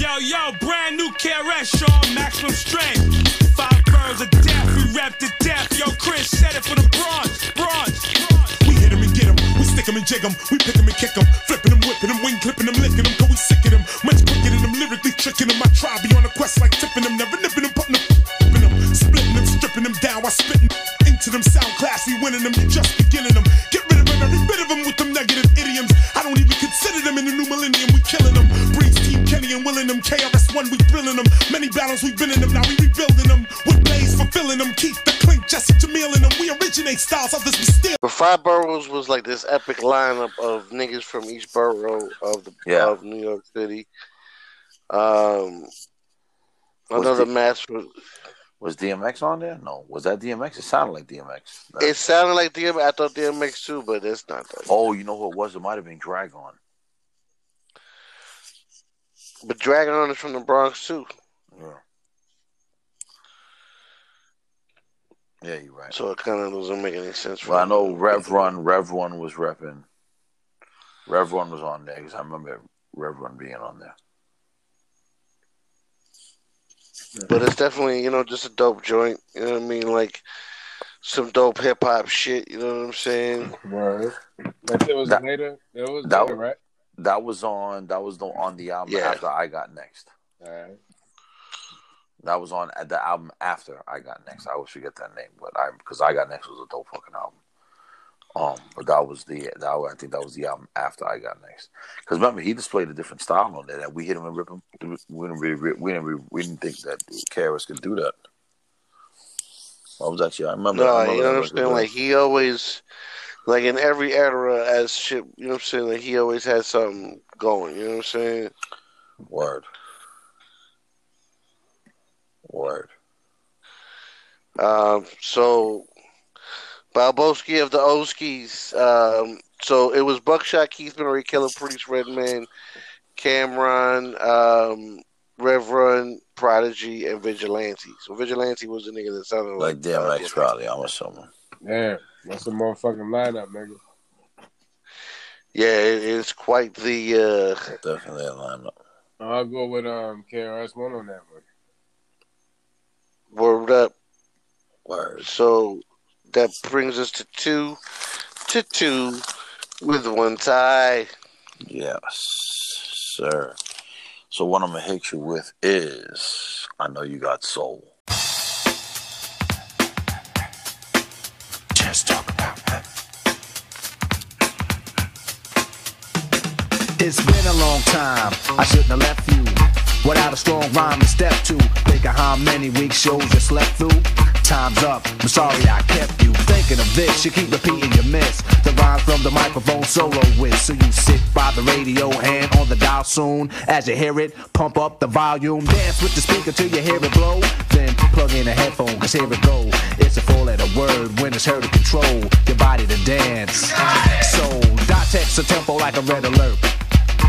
S1: Yo, yo, brand new KRS, Sean, maximum strength. Five birds of death, we rap to death. Yo, Chris said it for the Bronx, Bronx. We hit 'em and get 'em, we stick 'em and jig 'em, we pick 'em and kick 'em, flipping 'em, whipping 'em, wing clipping 'em, licking 'em, cause we sick of 'em. Much quicker than them, lyrically tricking 'em. My tribe be on a quest like tipping 'em, never nipping 'em, putting 'em, flipping 'em, splitting 'em, stripping 'em down while spitting into them sound class. We winning 'em, just beginning 'em. Get rid of 'em, every bit of of 'em with them negative idioms. I consider them in the new millennium. We killing 'em. Breeze Team Kenny and willing them. KRS1, we thrilling them. Many battles we've been in them. Now we rebuilding them. With Blaze fulfilling them. Keith the Clink, Jesse Jamil in them. We originate styles, others we steal.
S2: But five boroughs was like this epic lineup of niggas from each borough of the
S3: Yeah.
S2: of New York City. Um,
S3: Was
S2: another
S3: the-
S2: match was.
S3: Was DMX on there? No. Was that DMX? It sounded like DMX.
S2: It sounded like DMX. I thought DMX too, but it's not that.
S3: Oh, you know who it was? It might have been Drag-On.
S2: But Drag-On is from the Bronx too,
S3: Yeah. Yeah, you're right.
S2: so it kind of doesn't make any sense. For
S3: Well, I know Rev Run. Rev Run was repping. Rev Run was on there because I remember Rev Run being on there.
S2: but it's definitely you know just a dope joint. You know what I mean? Like some dope hip hop shit. You know what I'm saying?
S4: Word. That shit was
S3: That-
S4: later. That was
S3: that
S4: later, right?
S3: That was on. That was the, on the album
S2: Yeah.
S3: after I got next.
S4: All right.
S3: That was on the album after I got next. I always forget that name, but I because I got next was a dope fucking album. Um, but that was the that was, I think that was the album after I got next. Because remember, he displayed a different style on there that we hit him and rip him. We didn't really, we didn't we didn't think that KRS could do that. I was actually I remember. I
S2: No,
S3: remember
S2: you know
S3: that
S2: what I'm saying? Like he always, like in every era as shit. You know what I'm saying? Like he always had something going. You know what I'm saying?
S3: Word. Word.
S2: Um, so Balboski of the Oskies. Um, so it was Buckshot, Keith Murray, Killah Priest, Redman, Cam'ron, um, Reverend, Prodigy, and Vigilante. So Vigilante was the nigga that sounded like,
S3: Like DMX probably, I'm assuming.
S4: Damn, that's a motherfucking lineup, nigga.
S2: Yeah, it, it's quite the. Uh,
S3: Definitely a lineup.
S4: I'll go with um KRS One on that one.
S2: Word up.
S3: Word.
S2: So that brings us to two to two with one tie.
S3: Yes, sir. So what I'm gonna hit you with is I know you got soul.
S5: Talk about that. It's been a long time. I shouldn't have left you without a strong rhyme to step to. Think of how many weeks shows you slept through. Time's up. I'm sorry I kept you thinking of this. You keep repeating your miss. The rhymes from the microphone solo with. So you sit by the radio, and on the dial soon. As you hear it, pump up the volume. Dance with the speaker till you hear it blow. Then plug in a headphone, cause here it go. It's a four letter word when it's heard to control your body to dance. So, dot text a tempo like a red alert.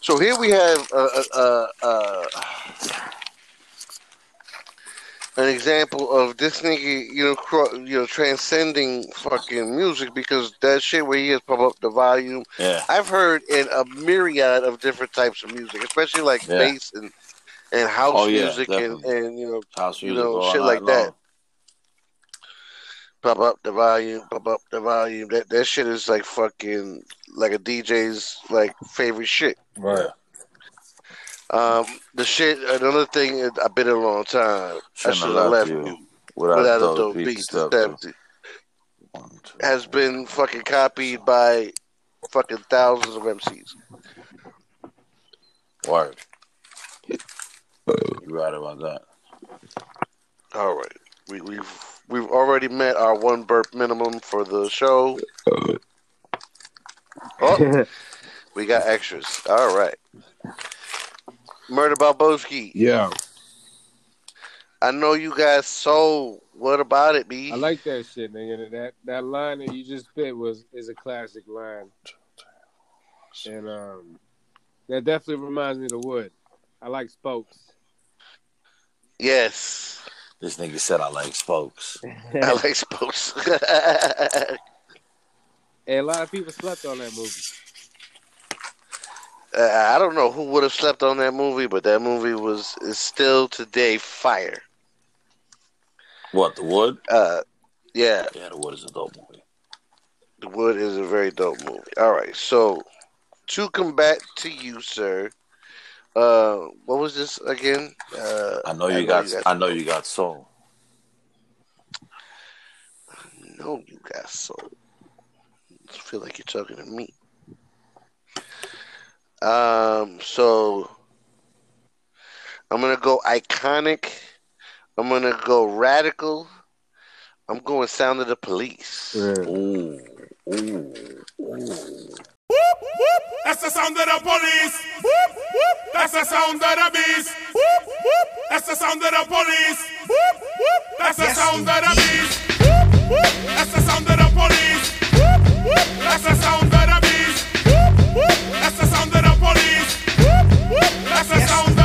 S2: So here we have uh, uh, uh, an example of this nigga, you know, cro- you know, transcending fucking music because that shit where he has pump up the volume.
S3: Yeah.
S2: I've heard in a myriad of different types of music, especially like
S3: Yeah.
S2: bass and and house
S3: Oh, yeah,
S2: music and, and you know
S3: House
S2: you know shit like that.
S3: long.
S2: Pump up the volume, pump up the volume. That that shit is like fucking like a DJ's like favorite shit.
S4: Right.
S2: Um, the shit. Another thing, I've been a long time. I
S3: Shouldn't
S2: should
S3: have
S2: have
S3: left
S2: left
S3: you
S2: you
S3: without
S2: without,
S3: a dope
S2: a dope
S3: beat
S2: beat.
S3: to
S2: to
S3: step
S2: step
S3: to.
S2: to. Has been fucking copied by fucking thousands of MCs.
S3: Word. You right about that.
S2: All right, we, we've we've already met our one burp minimum for the show. Oh, we got extras. All right. Murder Balboski.
S4: Yeah.
S2: I know you guys sold. What about it, B?
S4: I like that shit, nigga. That that line that you just spit was is a classic line, and um, that definitely reminds me of the wood. I like spokes.
S2: Yes.
S3: This nigga said I like spokes.
S2: I like spokes.
S4: and a lot of people slept on that movie.
S2: I don't know who would have slept on that movie, but that movie was is still today fire.
S3: What, the wood?
S2: Uh, yeah,
S3: Yeah, the wood is a dope movie.
S2: The Wood is a very dope movie. All right, so to come back to you, sir. Uh, what was this again? Uh,
S3: I know you got I know you got soul.
S2: know you got soul. I feel like you're talking to me. Um, so I'm gonna go iconic. I'm gonna go radical. I'm going sound of the police.
S3: Ooh, ooh,
S1: That's the sound of the police. Whoop, whoop. That's the sound of the beast. Whoop, whoop. That's the sound of the police. Whoop, whoop. That's the sound of the beast. Whoop, whoop. That's the sound of the police. Whoop, whoop. That's the sound of the beast. Whoop, whoop. Whoop.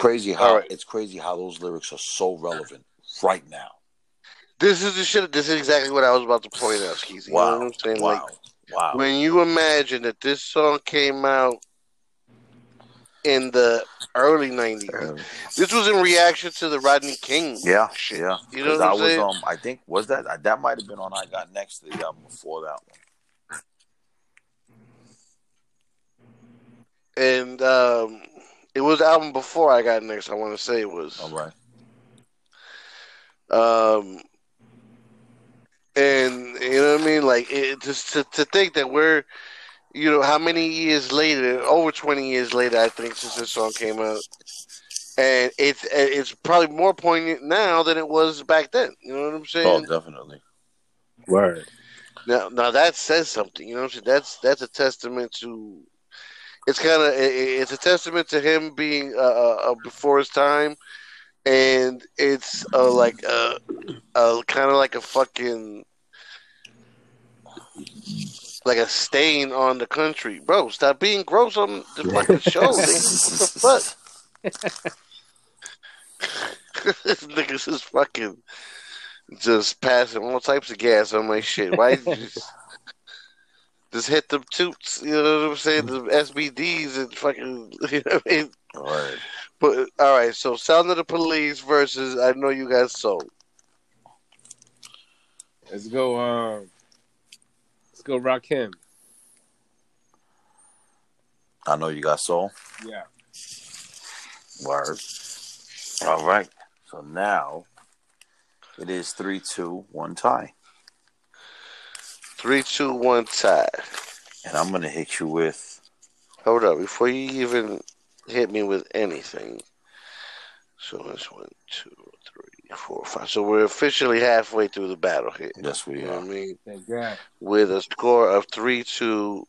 S3: Crazy how
S2: right.
S3: it's crazy how those lyrics are so relevant right now.
S2: This is the shit. This is exactly what I was about to point out, Skeezy. You
S3: Wow.
S2: know what I'm saying?
S3: Wow.
S2: Like,
S3: wow.
S2: when you imagine that this song came out in the early '90s, this was in reaction to the Rodney King.
S3: Yeah,
S2: shit.
S3: yeah.
S2: You know what
S3: I
S2: I'm
S3: was
S2: saying?
S3: um I think was that that might have been on I Got Next to the album before that one.
S2: and um, it was the album before I got next. I want to say it was.
S3: All right.
S2: Um, and you know what I mean? Like, it, just to, to think that we're, you know, how many years later? Over twenty years later, I think, since this song came out, and it's it's probably more poignant now than it was back then. You know what I'm saying?
S3: Oh, definitely.
S4: Word.
S2: Now, now that says something. You know what I'm saying? That's that's a testament to. It's kind of it's a testament to him being uh, uh, before his time, and it's uh, like a, a kind of like a fucking like a stain on the country, bro. Stop being gross on the fucking show. nigga. What the fuck? this nigga's just fucking just passing all types of gas on my shit. Why just, just hit them toots? You know what I'm saying? The SBDs and fucking. You know what I mean?
S3: All right.
S2: But all right, so Sound of the Police versus I Know You Got Soul.
S4: Let's go. Um, let's go. Rakim.
S3: I know you got soul.
S4: Yeah.
S3: Word. All right. So now it is three, two, one tie.
S2: Three, two, one, tie.
S3: And I'm gonna hit you with
S2: Hold up, before you even hit me with anything. So that's one, two, three, four, five. So we're officially halfway through the battle here.
S3: Yes, we
S2: You know
S3: are.
S2: what I mean?
S4: Thank God.
S2: With a score of three, two,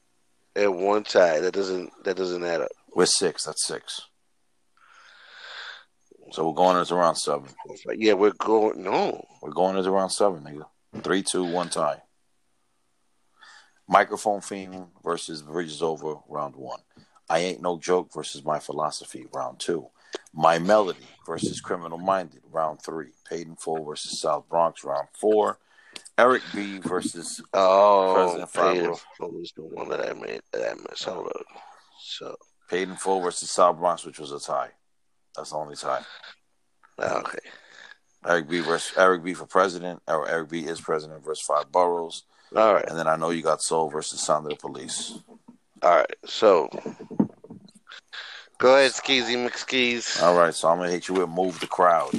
S2: and one tie. That doesn't that doesn't add up.
S3: We're six. That's six. So we're going into round seven.
S2: Yeah, we're going. No,
S3: We're going into round seven, nigga. Three, two, one tie. Microphone Fiend versus Bridges Over, round one. I Ain't No Joke versus My Philosophy, round two. My Melody versus Criminal Minded, round three. Paid in Full versus South Bronx, round four. Eric B versus
S2: oh,
S3: President Fabro.
S2: Full was the one that I made. That I missed. Hold up. So
S3: Paid in Full versus South Bronx, which was a tie. That's the only tie.
S2: okay.
S3: Eric B versus Eric B for president, or Eric B is president versus five boroughs.
S2: All right.
S3: And then I know you got Soul versus Sound of the Police.
S2: All right. So go ahead, Skeezy McSkeez.
S3: All right, so I'm gonna hit you with Move the Crowd.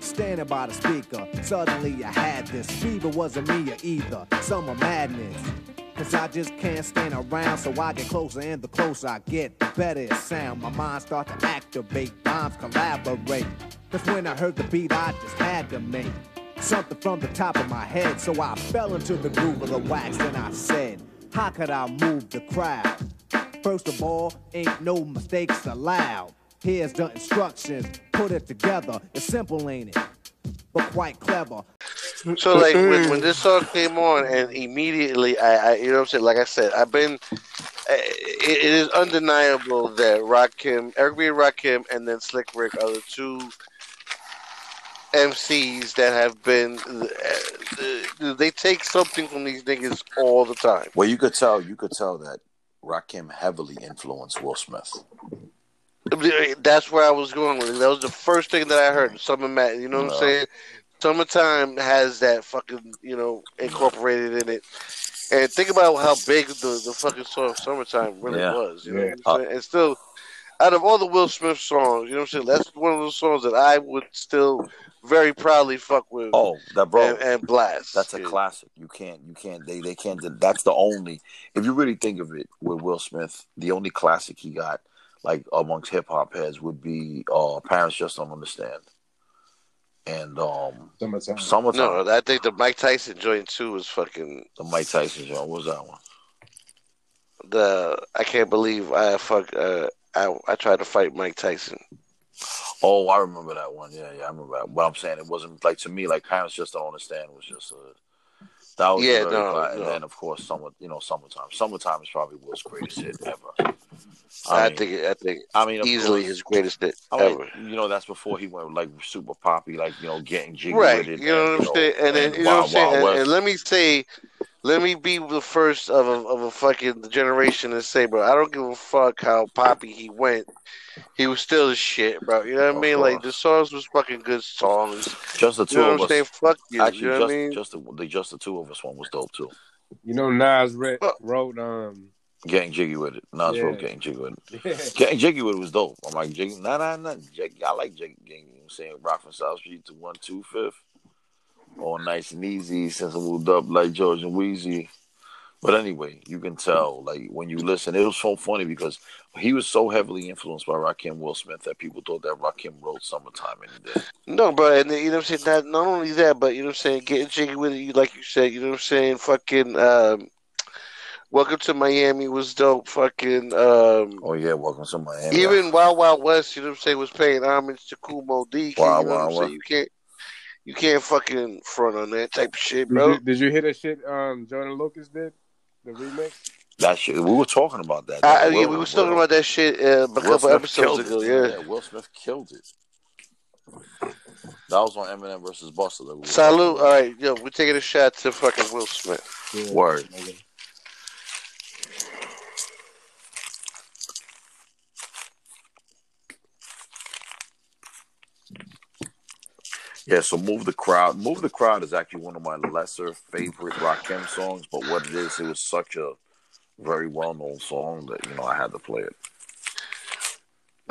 S5: Standing by the speaker, suddenly I had this. Fever wasn't me either. Summer madness. Cause I just can't stand around, so I get closer, and the closer I get, the better it sound. My mind start to activate, rhymes collaborate. Cause when I heard the beat, I just had to make something from the top of my head. So I fell into the groove of the wax, and I said, How could I move the crowd? First of all, ain't no mistakes allowed. Here's the instructions, put it together. It's simple, ain't it? But quite clever.
S2: So like when, when this song came on, and immediately I, I you know what I'm saying. Like I said, I've been. It, it is undeniable that Rakim, Eric B. Rakim, and then Slick Rick are the two MCs that have been. uh, They take something from these niggas all the time.
S3: Well, you could tell, you could tell that Rakim heavily influenced Will Smith.
S2: That's where I was going with it. That was the first thing that I heard. Summer Mat, you know what I'm saying? Summertime has that fucking, you know, incorporated in it. And think about how big the, the fucking song Summertime really
S3: Yeah.
S2: was. You know
S3: Yeah.
S2: what I'm saying? And still, out of all the Will Smith songs, you know what I'm saying? That's one of those songs that I would still very proudly fuck with.
S3: Oh, that bro,
S2: and, and blast.
S3: that's a
S2: Yeah.
S3: classic. You can't, you can't, they, they can't. That's the only. If you really think of it, with Will Smith, the only classic he got, like amongst hip hop heads, would be uh, "Parents Just Don't Understand," and um,
S4: Summertime.
S3: "Summertime."
S2: No, I think the Mike Tyson joint too was fucking
S3: The Mike Tyson joint. What was that one?
S2: the. I can't believe I fuck. Uh, I I tried to fight Mike Tyson.
S3: Oh, I remember that one. Yeah, yeah, I remember that. But I'm saying it wasn't like to me. Like parents just don't understand. Was just a that was
S2: Yeah,
S3: very
S2: no,
S3: And then of course, summer. You know, summertime. Summertime is probably Will's greatest hit ever.
S2: I,
S3: mean-
S2: think I think
S3: I mean,
S2: easily
S3: course.
S2: his greatest hit
S3: I mean,
S2: ever.
S3: you know, that's before he went like super poppy, like you know, getting jiggy
S2: Right,
S3: with it.
S2: you know
S3: and,
S2: what I'm saying, and then you know what I'm saying, and, and let me say, let me be the first of a of a fucking generation to say, bro, I don't give a fuck how poppy he went. He was still the shit, bro. You know what I
S3: Of
S2: mean? Like the songs was fucking good songs.
S3: just the
S2: You
S3: two
S2: know
S3: of
S2: what I'm
S3: us.
S2: saying? Fuck you.
S3: Actually,
S2: you know
S3: just
S2: what I mean?
S3: just the, the just the two of us one was dope too.
S4: You know, Nas re- wrote um.
S3: Getting jiggy with it. Nas
S4: Yeah.
S3: wrote getting jiggy with it.
S4: Yeah.
S3: Getting jiggy with it was dope. I'm like jiggy. Nah, nah, nah. Jiggy. I like jiggy. You know what I'm saying? Rock from South Street to one two fifth. All nice and easy since I moved up like George and Weezy. But anyway, you can tell, like when you listen, it was so funny because he was so heavily influenced by Rakim Will Smith that people thought that Rakim wrote "Summertime" in the day.
S2: No, bro, and you know what I'm saying. Not not only that, but you know what I'm saying. Getting jiggy with it, like you said. You know what I'm saying. Fucking. Um, Welcome to Miami was dope. Fucking. Um,
S3: Oh yeah, welcome to Miami.
S2: even Wild Wild West, you know what I'm saying, was paying homage to Kool Moe Dee.
S3: Wild
S2: you know what I'm
S3: Wild
S2: saying? You can't. You can't fucking front on that type of shit,
S4: Did
S2: bro.
S4: you, did you hear that shit? Um, Jordan Lucas did the remix.
S3: that shit. We were talking about that.
S2: I,
S3: Will-
S2: yeah, we was talking about that shit uh, a
S3: Will
S2: couple
S3: Smith
S2: episodes ago.
S3: it.
S2: Yeah.
S3: Will Smith killed it. That was on Eminem versus Busta. That we
S2: Salute. All right, yo, we're taking a shot to fucking Will Smith.
S3: about. Word. Yeah, so Move the Crowd. Move the Crowd is actually one of my lesser favorite Rakim songs, but what it is, it was such a very well known song that, you know, I had to play it.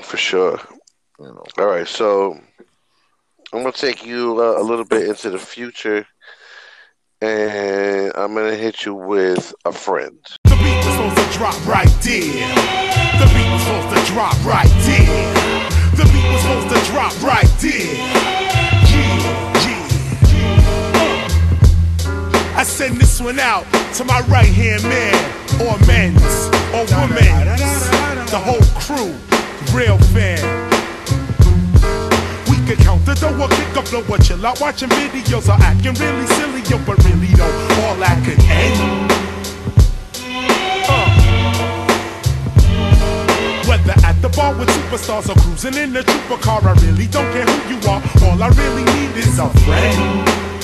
S2: For sure.
S3: You know.
S2: All right, so I'm gonna take you uh, a little bit into the future, and I'm gonna hit you with a friend.
S1: The beat was supposed to drop right there. The beat was supposed to drop right there. The beat was supposed to drop right there. I send this one out to my right hand man, or men's, or women's, the whole crew, real fan. We could count the dough or kick up low or chill out watching videos or acting really silly, yo, but really though, all that could end. Uh. Whether at the bar with superstars or cruising in a trooper car, I really don't care who you are. All I really need is a friend.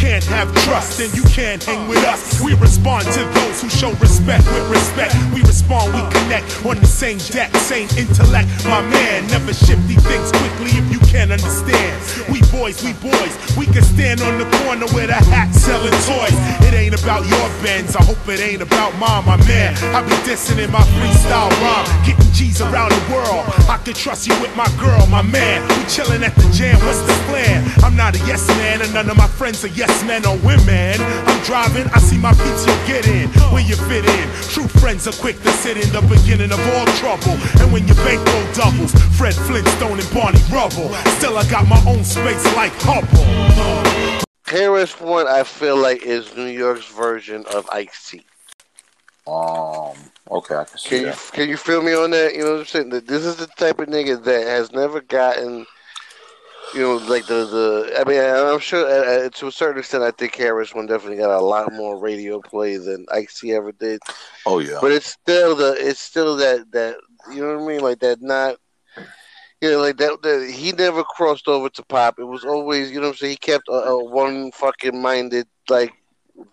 S1: Can't have trust, then you can't hang with us. We respond to those who show respect with respect. We respond, we connect on the same deck, same intellect. My man, never shifty things quickly if you can't understand. We boys, we boys, we can stand on the corner with a hat selling toys. It ain't about your bends, I hope it ain't about mine, my man. I be dissing in my freestyle rhyme, getting G's around the world. I can trust you with my girl, my man. We chilling at the jam, what's the plan? I'm not a yes man, and none of my friends are yes men or women. I'm driving, I see my peeps, you'll get in where you fit in. True friends are quick to sit in the beginning of all trouble. And when your bankroll doubles, Fred Flintstone and Barney Rubble. Still, I got my own space like Hubble.
S2: KRS One, I feel like is New York's version of Ice T.
S3: Um, okay, I can see
S2: Can you
S3: that.
S2: can you feel me on that? You know what I'm saying? That This is the type of nigga that has never gotten, you know, like the the. I mean, I'm sure uh, uh, to a certain extent, I think KRS One definitely got a lot more radio play than Ice T ever did.
S3: Oh yeah.
S2: But it's still the it's still that that you know what I mean, like that not. You know, like that, that. He never crossed over to pop. It was always, you know, what I'm saying. He kept a, a one fucking minded like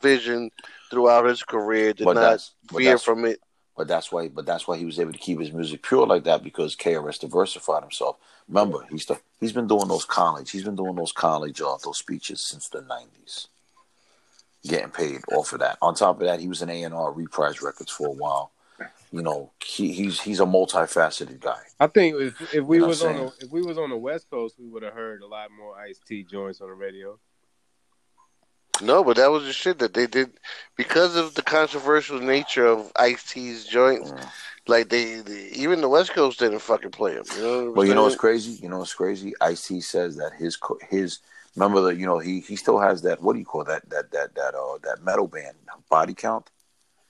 S2: vision throughout his career. Did
S3: But
S2: not veer from it.
S3: But that's why. But that's why he was able to keep his music pure like that because KRS diversified himself. Remember, he's the, he's been doing those college. He's been doing those college uh, those speeches since the nineties, getting paid off of that. On top of that, he was in A and R Reprise Records for a while. You know, he, he's he's a multifaceted guy.
S4: I think if if we
S3: You know
S4: was on the if we was on the West Coast, we would have heard a lot more Ice T joints on the radio.
S2: No, but that was the shit that they did because of the controversial nature of Ice T's joints. Like they, they, even the West Coast didn't fucking play them. You know
S3: But you know what's crazy? You know what's crazy? Ice T says that his co- his remember that you know he he still has that what do you call that that that that uh that metal band body count.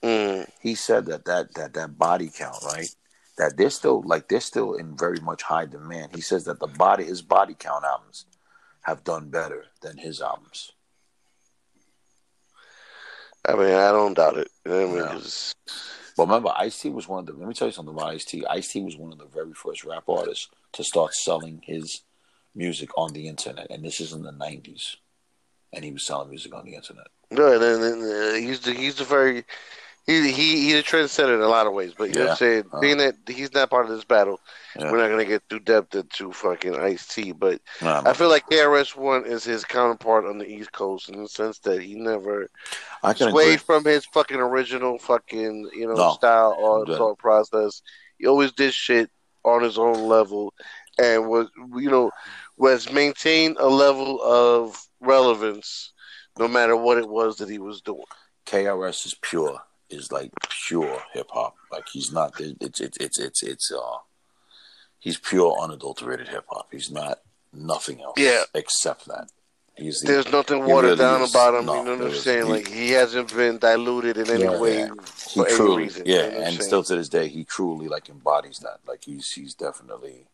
S2: Mm.
S3: He said that that that that body count right that they're still like they're still in very much high demand. He says that the body his body count albums have done better than his albums.
S2: I mean, I don't doubt it. You know what I mean?
S3: But remember, Ice T was one of the. Let me tell you something about Ice T. Ice T was one of the very first rap artists to start selling his music on the internet, and this is in the '90s, and he was selling music on the internet.
S2: No, and uh, he's the he's the very he he he's a trendsetter in a lot of ways. But you know what I'm
S3: Yeah.
S2: saying?
S3: Uh.
S2: Being that he's not part of this battle,
S3: Yeah.
S2: we're not gonna get too depth into fucking Ice T. But
S3: Nah,
S2: I feel like KRS One is his counterpart on the East Coast in the sense that he never
S3: I
S2: swayed
S3: agree.
S2: from his fucking original fucking you know
S3: No.
S2: style or
S3: Yeah.
S2: thought process. He always did shit on his own level, and was you know was maintained a level of relevance no matter what it was that he was doing.
S3: KRS is pure, is like pure hip hop. Like he's not. It's it's it's it's it's uh, he's pure unadulterated hip hop. He's not nothing else.
S2: Yeah.
S3: except that. He's the-
S2: There's nothing watered
S3: really
S2: down
S3: is.
S2: about him.
S3: No,
S2: you know what I'm saying?
S3: he-
S2: like he hasn't been diluted in any
S3: Yeah,
S2: way
S3: yeah.
S2: For any
S3: truly,
S2: reason. you
S3: yeah,
S2: know
S3: and
S2: saying?
S3: still to this day, he truly like embodies that. Like he's he's definitely,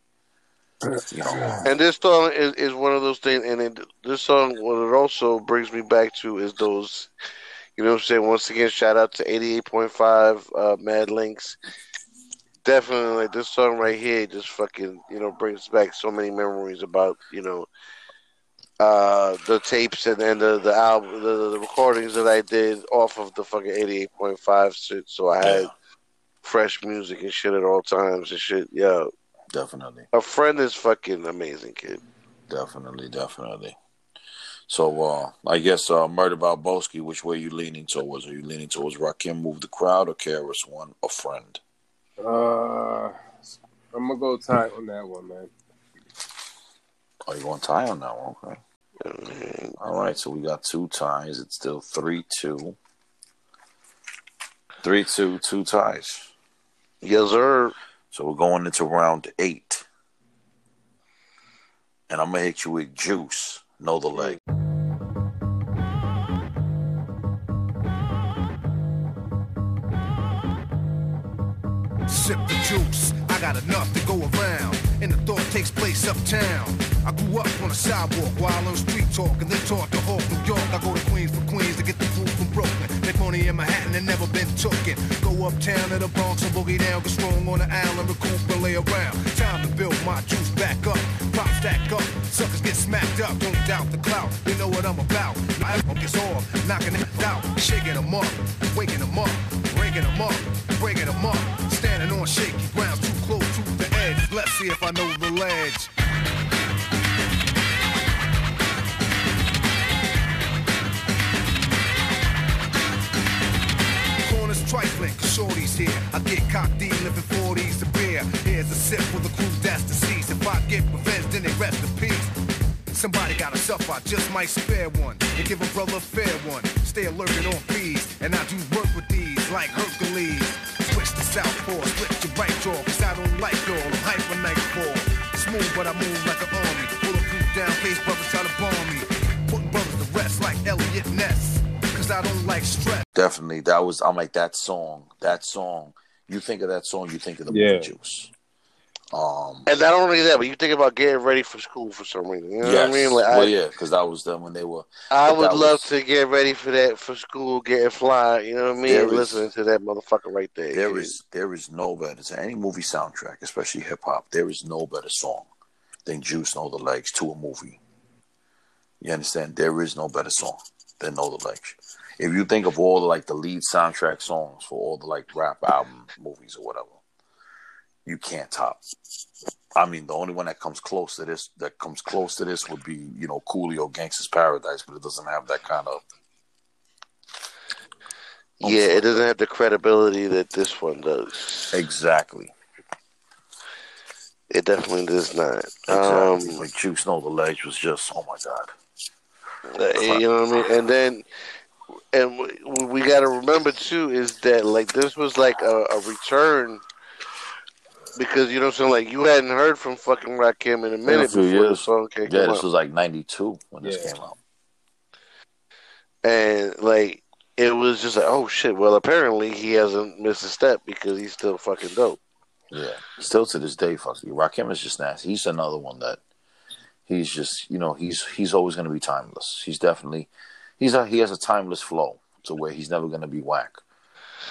S3: you know,
S2: And this song is, is one of those things, and it, this song, what it also brings me back to is those, you know what I'm saying? Once again, shout out to 88.5 uh, Mad Links. Definitely, like this song right here just fucking, you know, brings back so many memories about, you know, uh, the tapes and, and the, the album, the, the recordings that I did off of the fucking 88.5 shit. So I had fresh music and shit at all times and shit. Yeah.
S3: definitely,
S2: A friend is fucking amazing, kid.
S3: definitely, definitely. So uh I guess uh Murder Balboski, which way are you leaning towards? Are you leaning towards Rakim move the crowd or KRS One a friend?
S4: Uh, I'm gonna go tie on that one, man.
S3: Oh, you want tie on that one? Okay. All right, so we got two ties. It's still three two. Three two, two ties.
S2: Yes, sir.
S3: So we're going into round eight. And I'm gonna hit you with juice. Know the leg.
S5: Sip the juice, I got enough to go around. And the thought takes place uptown. I grew up on a sidewalk while on street talk and then taught to Hawk, New York. I go to Queens for Queens to get the food money in Manhattan and never been tooken. Go uptown to the Bronx and boogie down, get strong on the island, recoup and lay around. Time to build my juice back up. Pop stack up, suckers get smacked up. Don't doubt the clout, they know what I'm about. I gets off, knocking it out, shaking them up, waking them up, breaking them up, breaking them up. Standing on shaky ground, too close to the edge. Let's see if I know the ledge. Trifling, cause shorty's here. I get cocked D, living 40s to beer. Here's a sip for the crew that's deceased. If I get revenge, then they rest in peace. Somebody got a suffer, I just might spare one. And give a brother a fair one. Stay alerted on fees. And I do work with these like Hercules. Switch to southpaw, split your right jaw. Cause I don't like y'all, I'm hyper nightfall. Smooth, but I move like an army. Bulletproof down, case brothers try to bomb me. Putting brothers to rest like Elliot Ness. Cause I don't like stress.
S3: Definitely. That was I'm like that song. That song. You think of that song, you think of the
S4: Yeah.
S3: movie juice. Um
S2: And not only that, but you think about getting ready for school for some reason. You know
S3: yes.
S2: what I mean? Like,
S3: well
S2: I,
S3: yeah, because that was them when they were
S2: I would love
S3: was-
S2: to get ready for that for school, getting fly. You know what I mean?
S3: There is-
S2: Listening to that motherfucker right there.
S3: There is there is no better to any movie soundtrack, especially hip hop. There is no better song than "Juice Know the Ledge" to a movie. You understand? There is no better song than "Know the Ledge." If you think of all the like the lead soundtrack songs for all the like rap album movies or whatever, you can't top. I mean, the only one that comes close to this that comes close to this would be you know Coolio Gangsta's Paradise, but it doesn't have that kind of
S2: Yeah, it doesn't have the credibility that this one does.
S3: exactly.
S2: It definitely does not.
S3: Exactly.
S2: Um,
S3: like Juice Know the Ledge was just oh my god.
S2: Uh, You know what I mean? And then, and we, we got to remember too is that like this was like a, a return because you know what I'm saying. Like you hadn't heard from fucking Rakim in a minute
S3: few
S2: before the
S3: years.
S2: song came
S3: Yeah,
S2: out,
S3: this was like '92 when this came out.
S2: and like it was just like, oh shit. Well, apparently he hasn't missed a step because he's still fucking dope.
S3: Yeah, still to this day, fuck you. Rakim is just nasty. He's another one that he's just you know he's he's always going to be timeless. He's definitely he's a he has a timeless flow. to where he's never gonna be whack.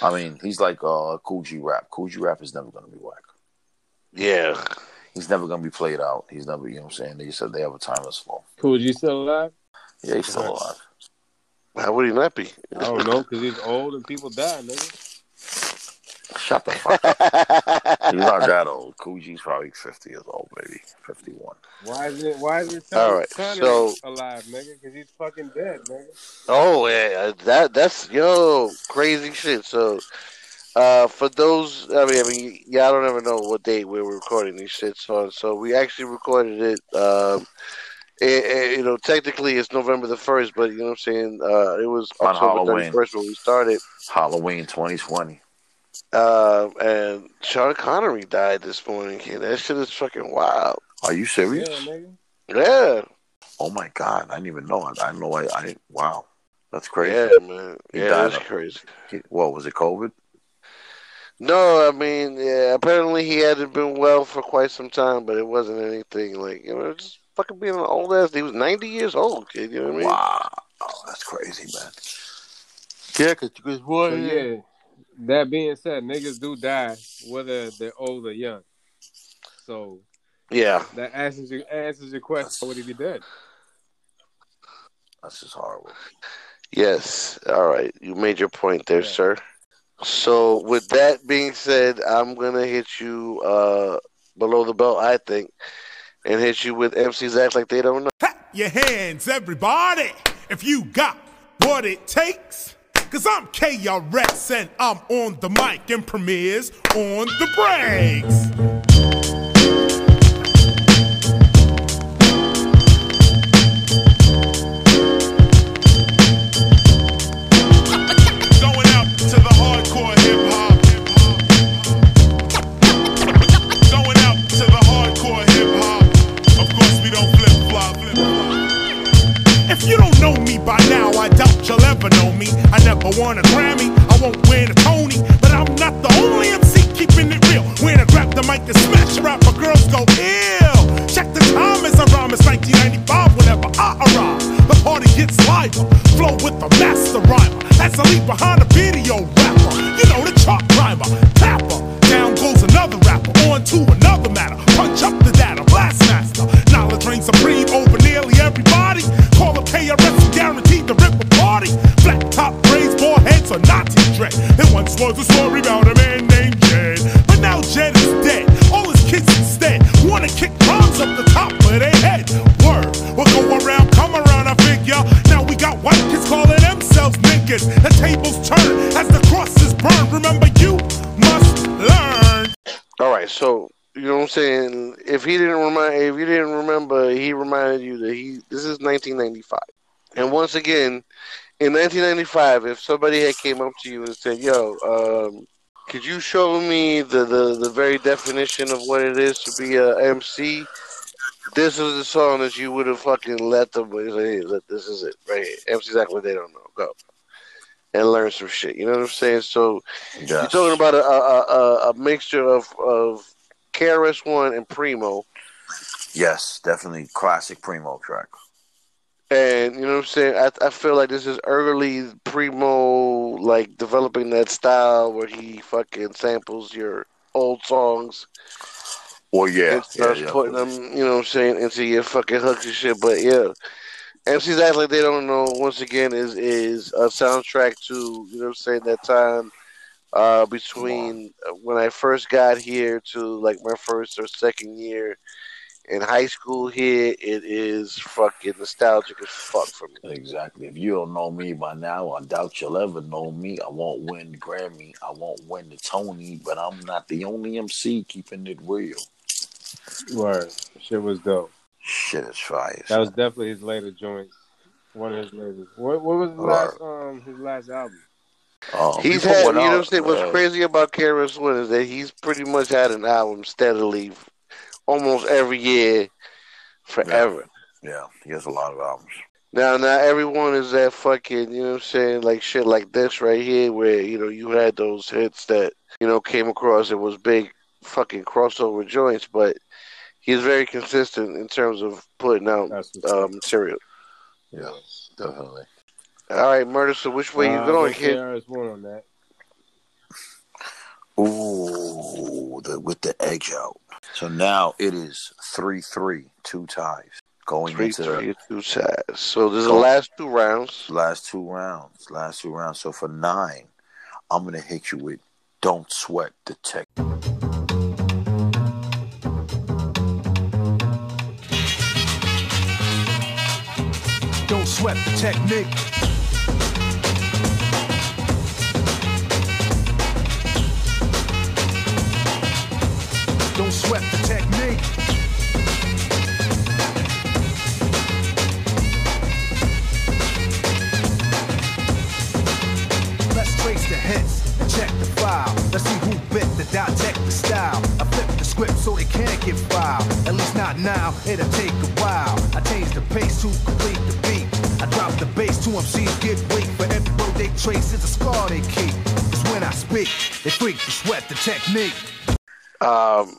S3: I mean, he's like uh, Kool G Rap. Kool G Rap is never gonna be whack.
S2: Yeah,
S3: He's never gonna be played out. He's never, you know what I'm saying? They said they have a timeless flow.
S4: Cool G still alive?
S3: Yeah, he's still alive.
S2: How would he not be?
S4: I don't know because he's old and people die, nigga.
S3: Shut the fuck up. he's not that old. Kool G's probably 50 years old, maybe 51.
S4: Why is it? Why is it?
S2: All right,
S4: Connery
S2: so-
S4: alive, nigga? Because he's fucking dead, nigga.
S2: Oh yeah, that that's yo crazy shit. So, uh, for those, I mean, I mean, yeah, I don't ever know what date we were recording these shits on. So we actually recorded it. Um, it, it- you know, technically it's November the first, but you know what I'm saying. Uh, it was
S3: On
S2: October
S3: Halloween.
S2: 31st when we started.
S3: Halloween 2020.
S2: Uh, and Sean Connery died this morning. Kid. That shit is fucking wild.
S3: Are you serious?
S4: Yeah.
S2: Yeah,
S3: Oh my God, I didn't even know. I, I didn't know. I, I. Wow, that's crazy.
S2: yeah, man.
S3: He
S2: Yeah, that's crazy.
S3: He- What was it? COVID?
S2: No, I mean, yeah, apparently he hadn't been well for quite some time, but it wasn't anything like, you know, just fucking being an old ass. He was 90 years old, kid. You know what I mean?
S3: Wow, oh, that's crazy, man. Yeah, cause, cause boy,
S4: So yeah. That being said, niggas do die whether they're old or young. So
S2: Yeah.
S4: that answers your answers your question. Why would he be dead?
S3: that's just horrible.
S2: Yes. All right. You made your point there, sir. So, with that being said, I'm going to hit you uh, below the belt, I think, and hit you with MCs Act Like They Don't Know.
S1: your hands, everybody, if you got what it takes. Cause I'm KRS and I'm on the mic and Premier's on the breaks. 1995, and once
S2: again, in 1995, if somebody had came up to you and said, "Yo, um, could you show me the, the the very definition of what it is to be a MC?" This is the song that you would have fucking let them say, hey, this is it right here. MC's act like they don't know. Go and learn some shit. You know what I'm saying? So you're talking about a a, a, a mixture of of KRS One and Primo,
S3: Yes, definitely classic Primo track.
S2: And you know what I'm saying. I I feel like this is early Primo, like developing that style where he fucking samples your old songs
S3: Well, yeah,
S2: and starts
S3: yeah, yeah.
S2: putting them, you know what I'm saying, into your fucking hooks and shit. But yeah. MC's act like they don't know. Once again, is is a soundtrack to you know what I'm saying that time uh, between when I first got here to like my first or second year in high school. Here, it is fucking nostalgic as fuck for me.
S3: Exactly. If you don't know me by now, I doubt you'll ever know me. I won't win the Grammy. I won't win the Tony, but I'm not the only MC keeping it real.
S4: Word. Shit was dope.
S3: Shit is fire.
S4: That was definitely his later joints. One of his latest. What, what was his last um his last album?
S3: Um,
S2: He's
S3: he
S2: had, you know what I'm saying? What's
S3: uh,
S2: crazy about KRS One is that he's pretty much had an album steadily almost every year forever.
S3: Yeah, he has a lot of albums.
S2: Now, not everyone is that fucking, you know what I'm saying, like shit like this right here, where, you know, you had those hits that, you know, came across and was big fucking crossover joints, but he's very consistent in terms of putting out uh, material.
S3: Yeah, definitely.
S2: All right, murder. So which way you
S4: Uh,
S2: going,
S4: go
S2: kid?
S4: KRS One on that.
S3: Ooh, the, with the edge out. So now it is three three, two ties going
S2: Three,
S3: into
S2: three, two sides. So this is the last two rounds.
S3: last two rounds. Last two rounds. So for nine, I'm gonna hit you with "Don't Sweat the Tech."
S13: Don't sweat the technique. Don't the technique. Let's trace the hits and check the file. Let's see who bit the dissect the style. I flip the script so they can't get filed. At least not now, it'll take a while. I change the pace to complete the beat. I drop the bass to MCs get weak. For every word they trace is a scar they keep. It's when I speak, they freak to sweat the technique.
S2: Um,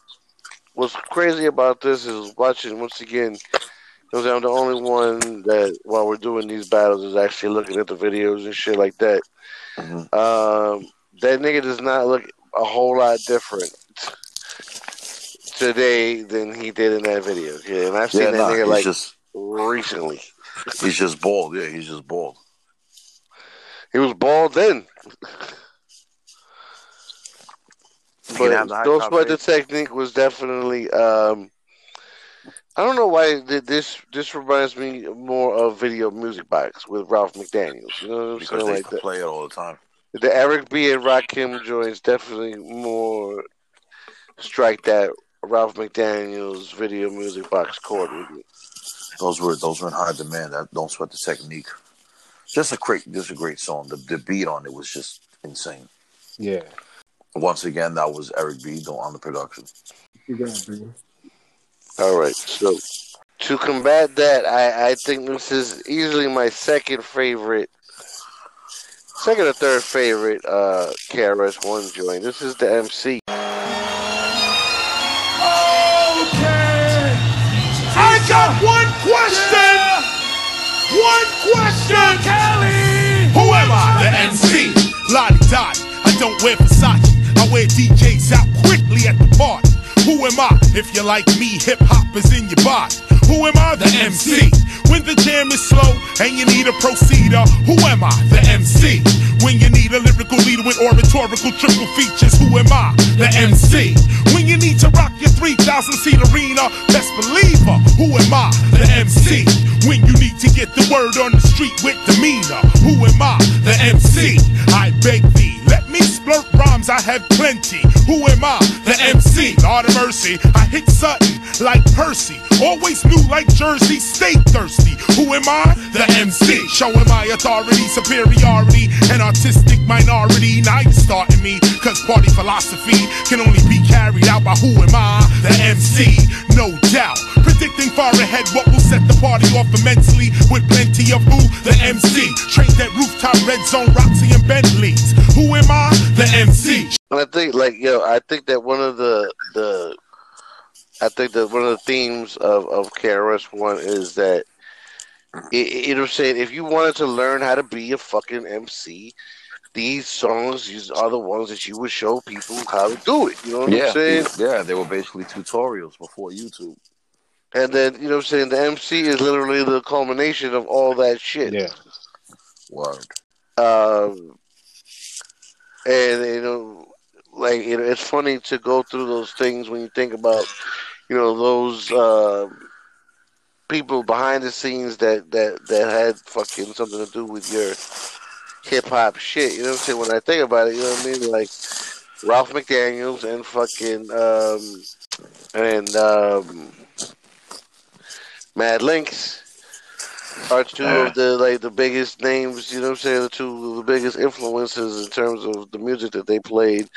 S2: what's crazy about this is watching once again. Because I'm the only one that while we're doing these battles is actually looking at the videos and shit like that. Um, that nigga does not look a whole lot different today than he did in that video. Yeah, and I've seen
S3: Yeah,
S2: that
S3: nah,
S2: nigga like
S3: just-
S2: recently.
S3: He's just bald. Yeah, he's just bald.
S2: He was bald then.
S3: Can
S2: But
S3: have the high
S2: Don't Sweat the. Technique was definitely. Um, I don't know why this this reminds me more of Video Music Box with Ralph McDaniels. You know what I'm
S3: Because
S2: saying?
S3: they
S2: Like
S3: to
S2: the,
S3: play it all the time.
S2: the Eric B and Rakim joints definitely more strike that Ralph McDaniels Video Music Box chord with me.
S3: Those were those were in high demand. That don't sweat the technique. Just a great, just a great song. The the beat on it was just insane.
S4: Yeah.
S3: Once again, that was Eric B. on the production.
S4: You got it, baby.
S2: All right, so to combat that, I, I think this is easily my second favorite, second or third favorite uh, KRS One joint. This is the MC.
S1: Okay. I got one question. One question, Kelly. Who am I? The MC. Lottie Dottie. I don't wear Versace. I wear DJs out quickly at the party. Who am I? If you're like me, hip hop is in your body. Who am I? The MC. When the jam is slow and you need a proceeder, who am I? The MC. When you need a lyrical leader with oratorical triple features, who am I? The MC. When you need to rock your 3,000 seat arena, best believer, who am I? The MC. When you need to get the word on the street with demeanor, who am I? The MC. I beg thee, splurt rhymes, I have plenty. Who am I? The MC. Lord of mercy, I hit Sutton like Percy. Always new like Jersey, stay thirsty. Who am I? The MC. Showing my authority, superiority, and artistic minority. Now you're starting me, cause party philosophy can only be carried out by who am I? The MC, no doubt. Predicting far ahead what will set the party off immensely with plenty of who? The MC. Trains that rooftop red zone, Roxy and Bentleys. Who am I? The MC.
S2: I think, like, yo, I think that one of the the, I think that one of the themes of of KRS One is that, it, it- you know, what I'm saying, if you wanted to learn how to be a fucking MC, these songs these are the ones that you would show people how to do it. You know what
S3: yeah,
S2: I'm saying?
S3: yeah, they were basically tutorials before YouTube.
S2: And then you know what I'm saying. The MC is literally the culmination of all that shit.
S4: Yeah.
S3: Word.
S2: Um, and you know, like you know, it's funny to go through those things when you think about, you know, those uh, people behind the scenes that that that had fucking something to do with your hip hop shit. You know what I'm saying? When I think about it, you know what I mean? Like Ralph McDaniels and fucking um, and um, Mad Links are two of the like the biggest names, you know what I'm saying, the two of the biggest influences in terms of the music that they played,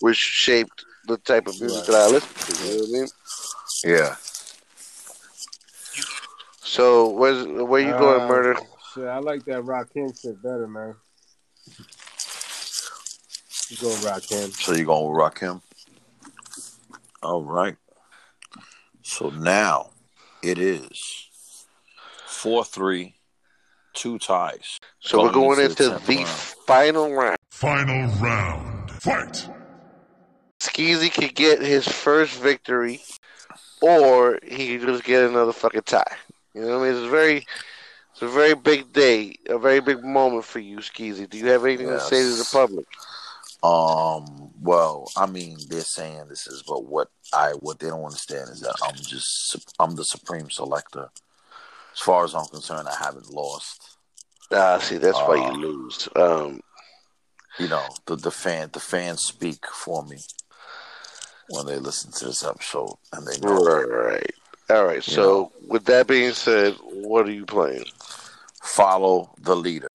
S2: which shaped the type of music that I listen to, you know what I mean?
S3: Yeah.
S2: So where's where you going,
S4: Uh,
S2: murder?
S4: Shit, I like that rock Rakim shit better, man. You go Rakim.
S3: So you're going Rakim? All right. So now it is 4 3, two ties.
S2: So we're going into
S3: the
S2: the final round.
S1: Final round. Fight.
S2: Skeezy could get his first victory, or he could just get another fucking tie. You know what I mean? It's a very, it's a very big day, a very big moment for you, Skeezy. Do you have anything to say to the public?
S3: Um. Well, I mean, they're saying this is, but what I what they don't understand is that I'm just I'm the supreme selector. As far as I'm concerned, I haven't lost.
S2: Ah, see, that's why
S3: Uh,
S2: you lose. Um,
S3: You know, the the fan the fans speak for me when they listen to this episode, and they know.
S2: right, right. All right.
S3: You
S2: So,
S3: know.
S2: with that being said, what are you playing?
S3: Follow the leader.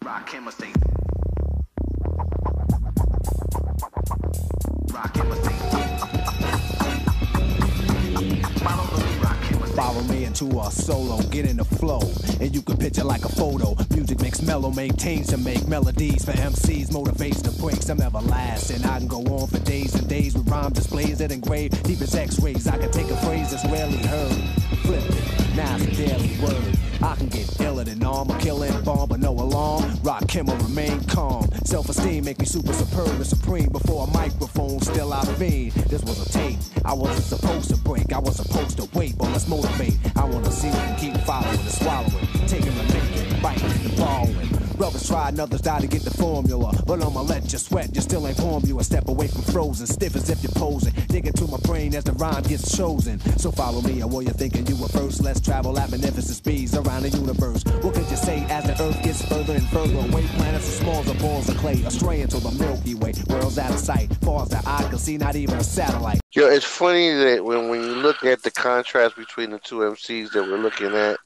S5: Follow me into a solo, get in the flow, and you can picture like a photo. Music makes mellow, maintains to make melodies for MCs, motivates to break some everlasting. I can go on for days and days with rhyme displays that engrave deep as X-rays. I can take a phrase that's rarely heard, flip it, now it's a daily word. I can get iller than killing a bomb, but no alarm. Rock him or remain calm. Self-esteem make me super superb and supreme. Before a microphone, still I fiend. This was a tape. I wasn't supposed to break. I was supposed to wait, but let's motivate. I wanna see we can keep following and swallowing, taking and making, biting and borrowing. Brothers try and others die to get the formula, but I'ma let you sweat. You still ain't form you a step away from frozen, stiff as if you're posing. Dig into my brain as the rhyme gets chosen. So follow me, or what you're thinking you were first. Let's travel at magnificent speeds around the universe. What could you say as the earth gets further and further away? Planets as small as balls of clay, astray into the Milky Way. Worlds out of sight, far as the eye can see, not even a satellite.
S2: Yo, it's funny that when, when you look at the contrast between the two MCs that we're looking at,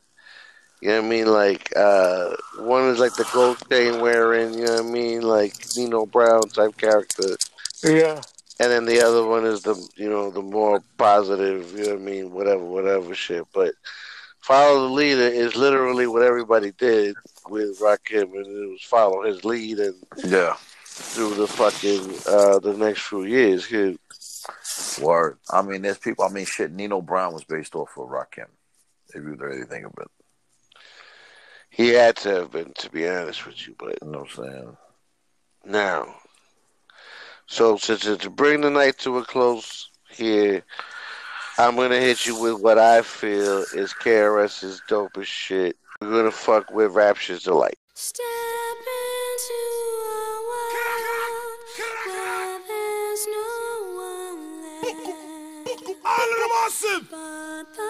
S2: you know what I mean? Like, uh, one is like the gold chain wearing, you know what I mean? Like Nino Brown type character.
S3: Yeah.
S2: And then the other one is the, you know, the more positive, you know what I mean? Whatever, whatever shit. But Follow the Leader is literally what everybody did with Rakim, and it was follow his lead and
S3: Yeah.
S2: through the fucking, uh, the next few years. Kid.
S3: Word. I mean, there's people. I mean, shit. Nino Brown was based off of Rakim. If you really think of it,
S2: He had to have been, to be honest with you, but
S3: you know what I'm saying.
S2: now. So to, to, to bring the night to a close here, I'm gonna hit you with what I feel is KRS's dopest shit. We're gonna fuck with Rapture's Delight.
S14: Step into a world where there's no one left.
S1: All of them awesome.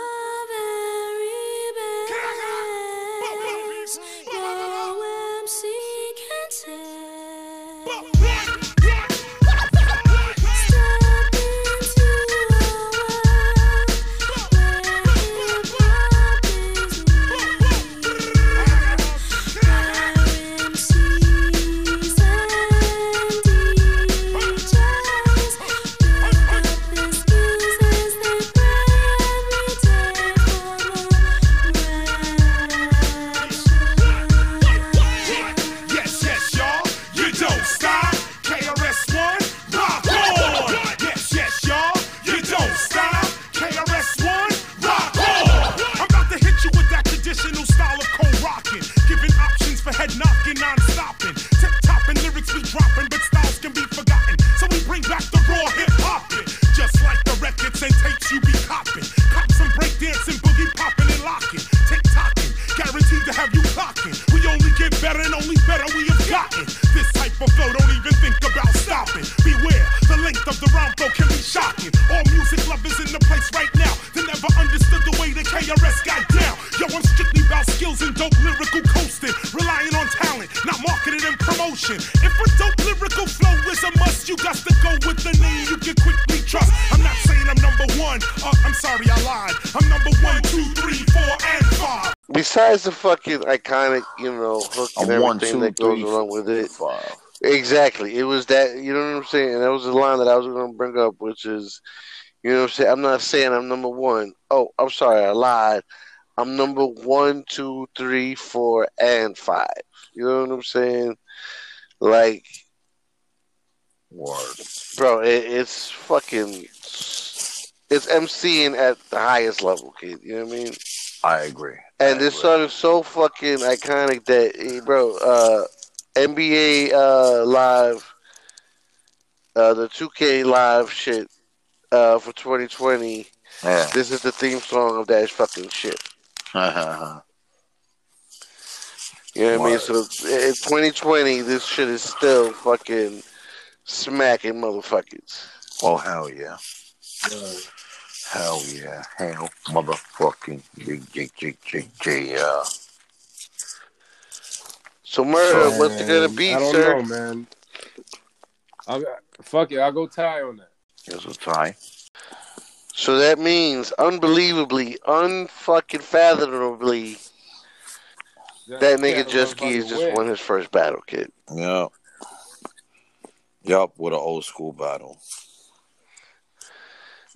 S2: Besides a fucking iconic, you know, hook and
S3: I'm one,
S2: everything
S3: two,
S2: that goes
S3: three,
S2: along with it.
S3: Five.
S2: Exactly. It was that, you know what I'm saying? And that was the line that I was going to bring up, which is, you know what I'm saying? I'm not saying I'm number one. Oh, I'm sorry, I lied. I'm number one, two, three, four, and five. You know what I'm saying? Like,
S3: Word.
S2: bro, it, it's fucking, it's MCing at the highest level, kid. You know what I mean?
S3: I agree.
S2: And this song is so fucking iconic that, bro, uh, NBA uh, Live, uh, the 2K Live shit uh, for 2020,
S3: Yeah.
S2: this is the theme song of that fucking shit.
S3: Uh-huh.
S2: You know what I mean? So in 2020, this shit is still fucking smacking motherfuckers.
S3: oh hell yeah. Hell yeah. Hell motherfucking J J J J J yeah.
S2: So, murder, what's it gonna be, sir?
S4: I don't
S2: sir?
S4: know, man. I fuck it. I'll go tie on that.
S3: Here's a tie.
S2: So that means, unbelievably, unfucking fathomably, that nigga Jusky has just won his first battle, kid.
S3: Yeah. Yup, with an old school battle.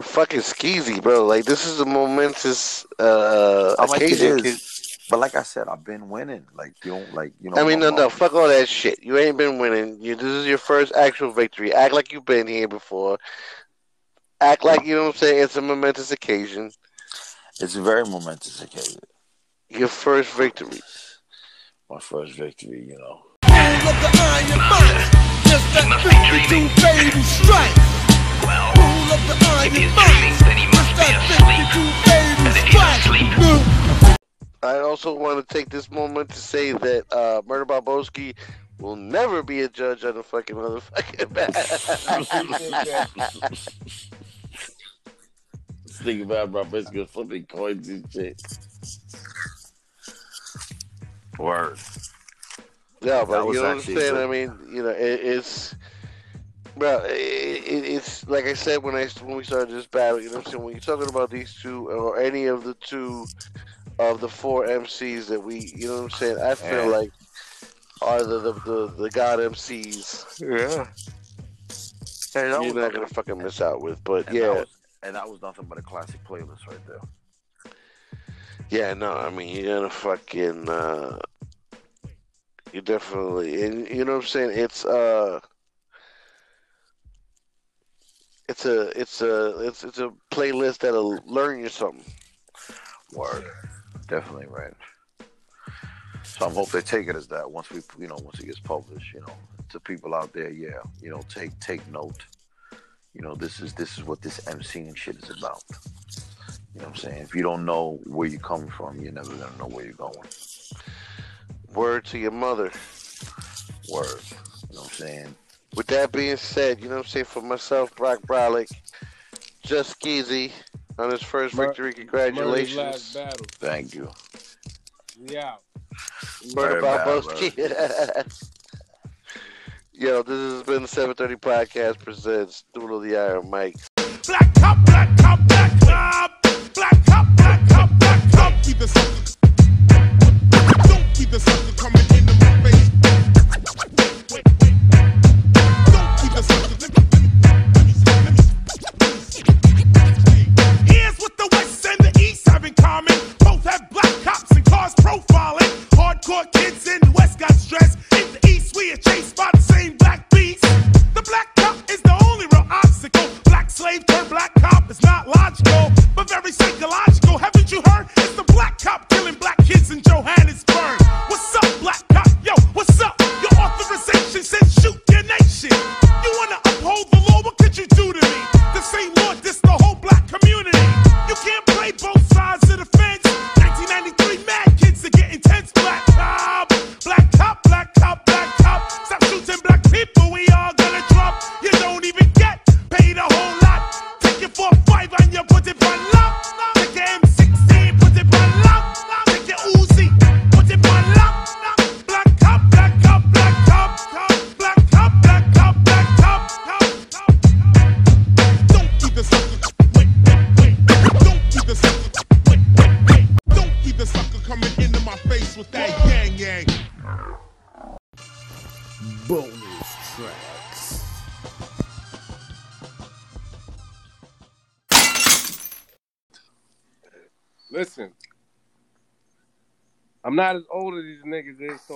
S2: Fucking skeezy, bro. Like this is a momentous uh,
S3: I'm
S2: occasion.
S3: is.
S2: kid.
S3: But like I said, I've been winning. Like you don't like you know.
S2: I mean, no, no, fuck all that shit. You ain't been winning. You, this is your first actual victory. Act like you've been here before. Act like you know what I'm saying. It's a momentous occasion.
S3: It's a very momentous occasion.
S2: Your first victory.
S3: My first victory, you know.
S15: of the Iron Mind. Just that 52 baby strike. Rule of the Iron Mind. Just that 52 baby strike.
S2: I also want to take this moment to say that uh, Murder Barboski will never be a judge on a fucking motherfucking battle.
S3: Think about my biscuit flipping coins and shit. Word.
S2: Yeah, but
S3: was
S2: you know what I'm saying.
S3: good.
S2: I mean, you know, it, it's, bro. It, it, it's like I said when I when we started this battle. You know what I'm saying. When you're talking about these two or any of the two of the four MCs that we, you know what I'm saying. I feel like are the the, the, the God MCs.
S3: Yeah. That
S2: You're not gonna fucking miss out with, but
S3: and
S2: yeah,
S3: That was, and that was nothing but a classic playlist right there.
S2: yeah. No, I mean you're gonna fucking. uh You definitely, and you know what I'm saying. It's uh. It's a it's a it's it's a playlist that'll learn you something.
S3: Word. Definitely right. So I hope they take it as that once we, you know, once it gets published, you know, to people out there, yeah, you know, take take note. You know, this is this is what this MC and shit is about. You know what I'm saying? If you don't know where you're coming from, you're never gonna know where you're going.
S2: Word to your mother.
S3: Word. You know what I'm saying?
S2: With that being said, you know what I'm saying for myself, Brock Brolick, just Skeezy on his first
S4: Mur-
S2: victory. Congratulations.
S4: last battle.
S3: Thank you.
S4: Yeah. out.
S2: Murder
S3: Very bad,
S2: Barboski. Yo, this has been the 730 Podcast presents Duel of the Iron Mic.
S1: Black cop, black cop, black cop. Black cop, black cop, black cop. Be the sucker. Don't be the sucker coming into my face. Wait, wait,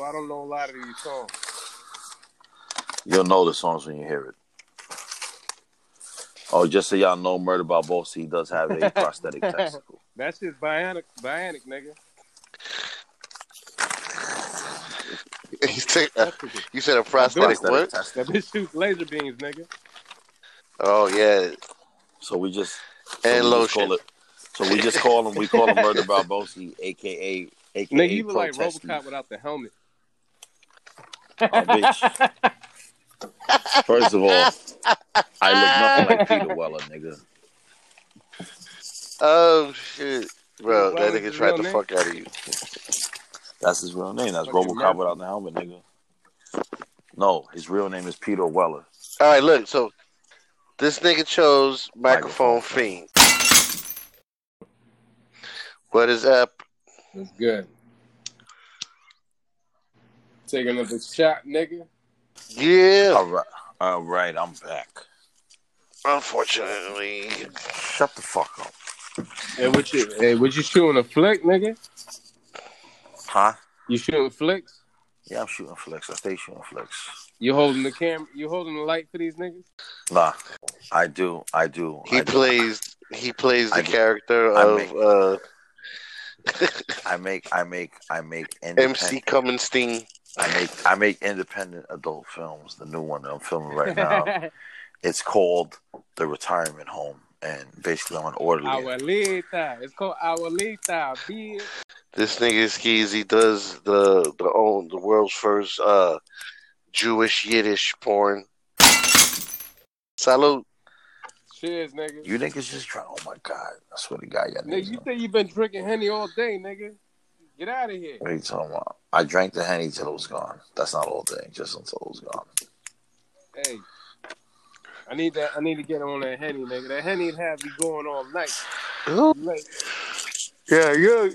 S4: I don't know a lot of these songs.
S3: You'll know the songs when you hear it. Oh, just so y'all know, Murder by Bossy does have a prosthetic testicle.
S4: That shit's bionic, bionic, nigga.
S2: You said, uh, you said a prosthetic what?
S4: That bitch shoots laser beams, nigga.
S2: Oh yeah,
S3: So we just
S2: and
S3: so we
S2: lotion.
S3: call it. So we just call him. We call him Murder by Barbosi, aka aka
S4: Nigga, you look like
S3: Protesty.
S4: RoboCop without the helmet.
S3: Oh, bitch. First of all, I look nothing like Peter Weller, nigga.
S2: Oh shit, bro,
S4: What
S2: that
S4: was
S2: nigga
S4: his
S2: tried
S4: real
S2: the
S4: name?
S2: fuck out of you.
S3: That's his real name. That's
S4: Fucking
S3: RoboCop
S4: Murphy.
S3: without the helmet, nigga. No, his real name is Peter Weller.
S2: All right, look. So this nigga chose microphone fiend. What is up?
S4: That's good. Take another shot, nigga.
S2: Yeah.
S3: All right, all right, I'm back.
S2: Unfortunately,
S3: Shut the fuck up,
S4: Hey, what you? Hey, what you shooting a flick, nigga?
S3: huh?
S4: You shooting flicks?
S3: Yeah, I'm shooting flicks. I stay shooting flicks.
S4: You holding the cam? You holding the light for these niggas?
S3: Nah, I do, I do.
S2: he
S3: I do.
S2: plays. He plays the
S3: I do.
S2: character
S3: I
S2: of
S3: make-
S2: uh,
S3: I make, I make, I make
S2: MC
S3: independent.
S2: Cummenstein.
S3: I make, I make independent adult films. The new one that I'm filming right now. it's called The Retirement Home, and basically I'm an orderly.
S4: Abuelita. It's called Abuelita, bitch.
S2: This nigga Skeezy does the the own the world's first uh Jewish Yiddish porn. Salute.
S4: Cheers, nigga.
S3: You niggas just try. Oh my god! I swear to God, y'all
S4: Nigga,
S3: niggas.
S4: you say you been drinking Henny all day, nigga. Get out of here.
S3: What are you talking about? I drank the henny till it was gone. That's not all day, just until it was gone.
S4: Hey. I need that. I need to get on that Henny, nigga. That Henny have me going all night. Like,
S3: Yeah, yeah.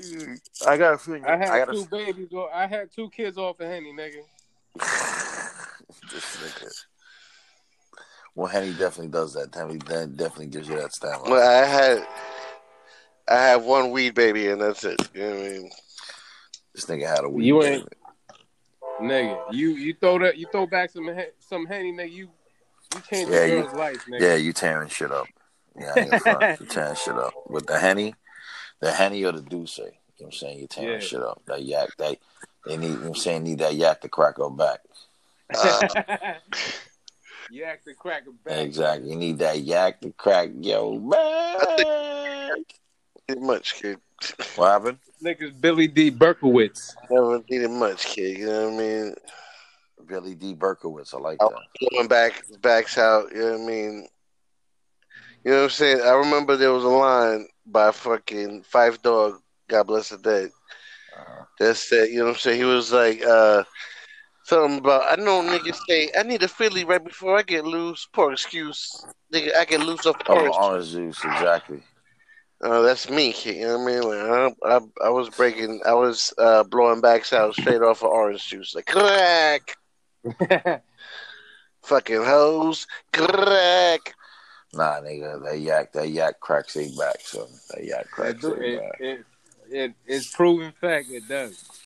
S3: I got a feeling.
S4: I had
S3: I
S4: two
S3: a,
S4: babies. Or I had two kids off of Henny, nigga.
S3: this nigga. Well, henny definitely does that. Henny then definitely gives you that stamina.
S2: Well, I had I have one weed baby and that's it. You know what I mean?
S3: This nigga had a weed.
S4: You ain't, nigga. You you throw that. You throw back some some Henny, nigga. You you change
S3: Yeah, you,
S4: girl's life, nigga.
S3: yeah, you tearing shit up. Yeah, I ain't gonna you tearing shit up with the henny, the henny or the Douce. You know what I'm saying? You tearing
S4: Yeah.
S3: shit up. That yak, they they need. You know what I'm saying? Need that yak to crack her back.
S2: Uh,
S4: you act the cracker back.
S3: Exactly. You need that yak to crack yo back.
S2: Did much, kid.
S3: What happened?
S4: Niggas Billy D. Berkowitz.
S2: Never needed much, kid. You know what I mean?
S3: Billy D. Berkowitz. I like
S2: I
S3: that.
S2: was going back backs out, you know what I mean? You know what I'm saying? I remember there was a line by fucking Phife Dawg, God bless the dead.
S3: Uh-huh.
S2: That said, you know what I'm saying? He was like, uh something about I know niggas say I need a Philly right before I get loose. Poor excuse. Nigga, I get loose off
S3: Oh,
S2: orange.
S3: orange juice. Exactly.
S2: Uh, that's me. You know what I mean? Like, I, I, I was breaking, I was uh, blowing backs out straight off of orange juice. Like, crack. Fucking hose, Crack.
S3: Nah, nigga. That yak. That yak cracks a back. So that yak
S4: It,
S3: cracks
S4: do-
S3: a
S4: it,
S3: back.
S4: it, it, it's proven fact it does.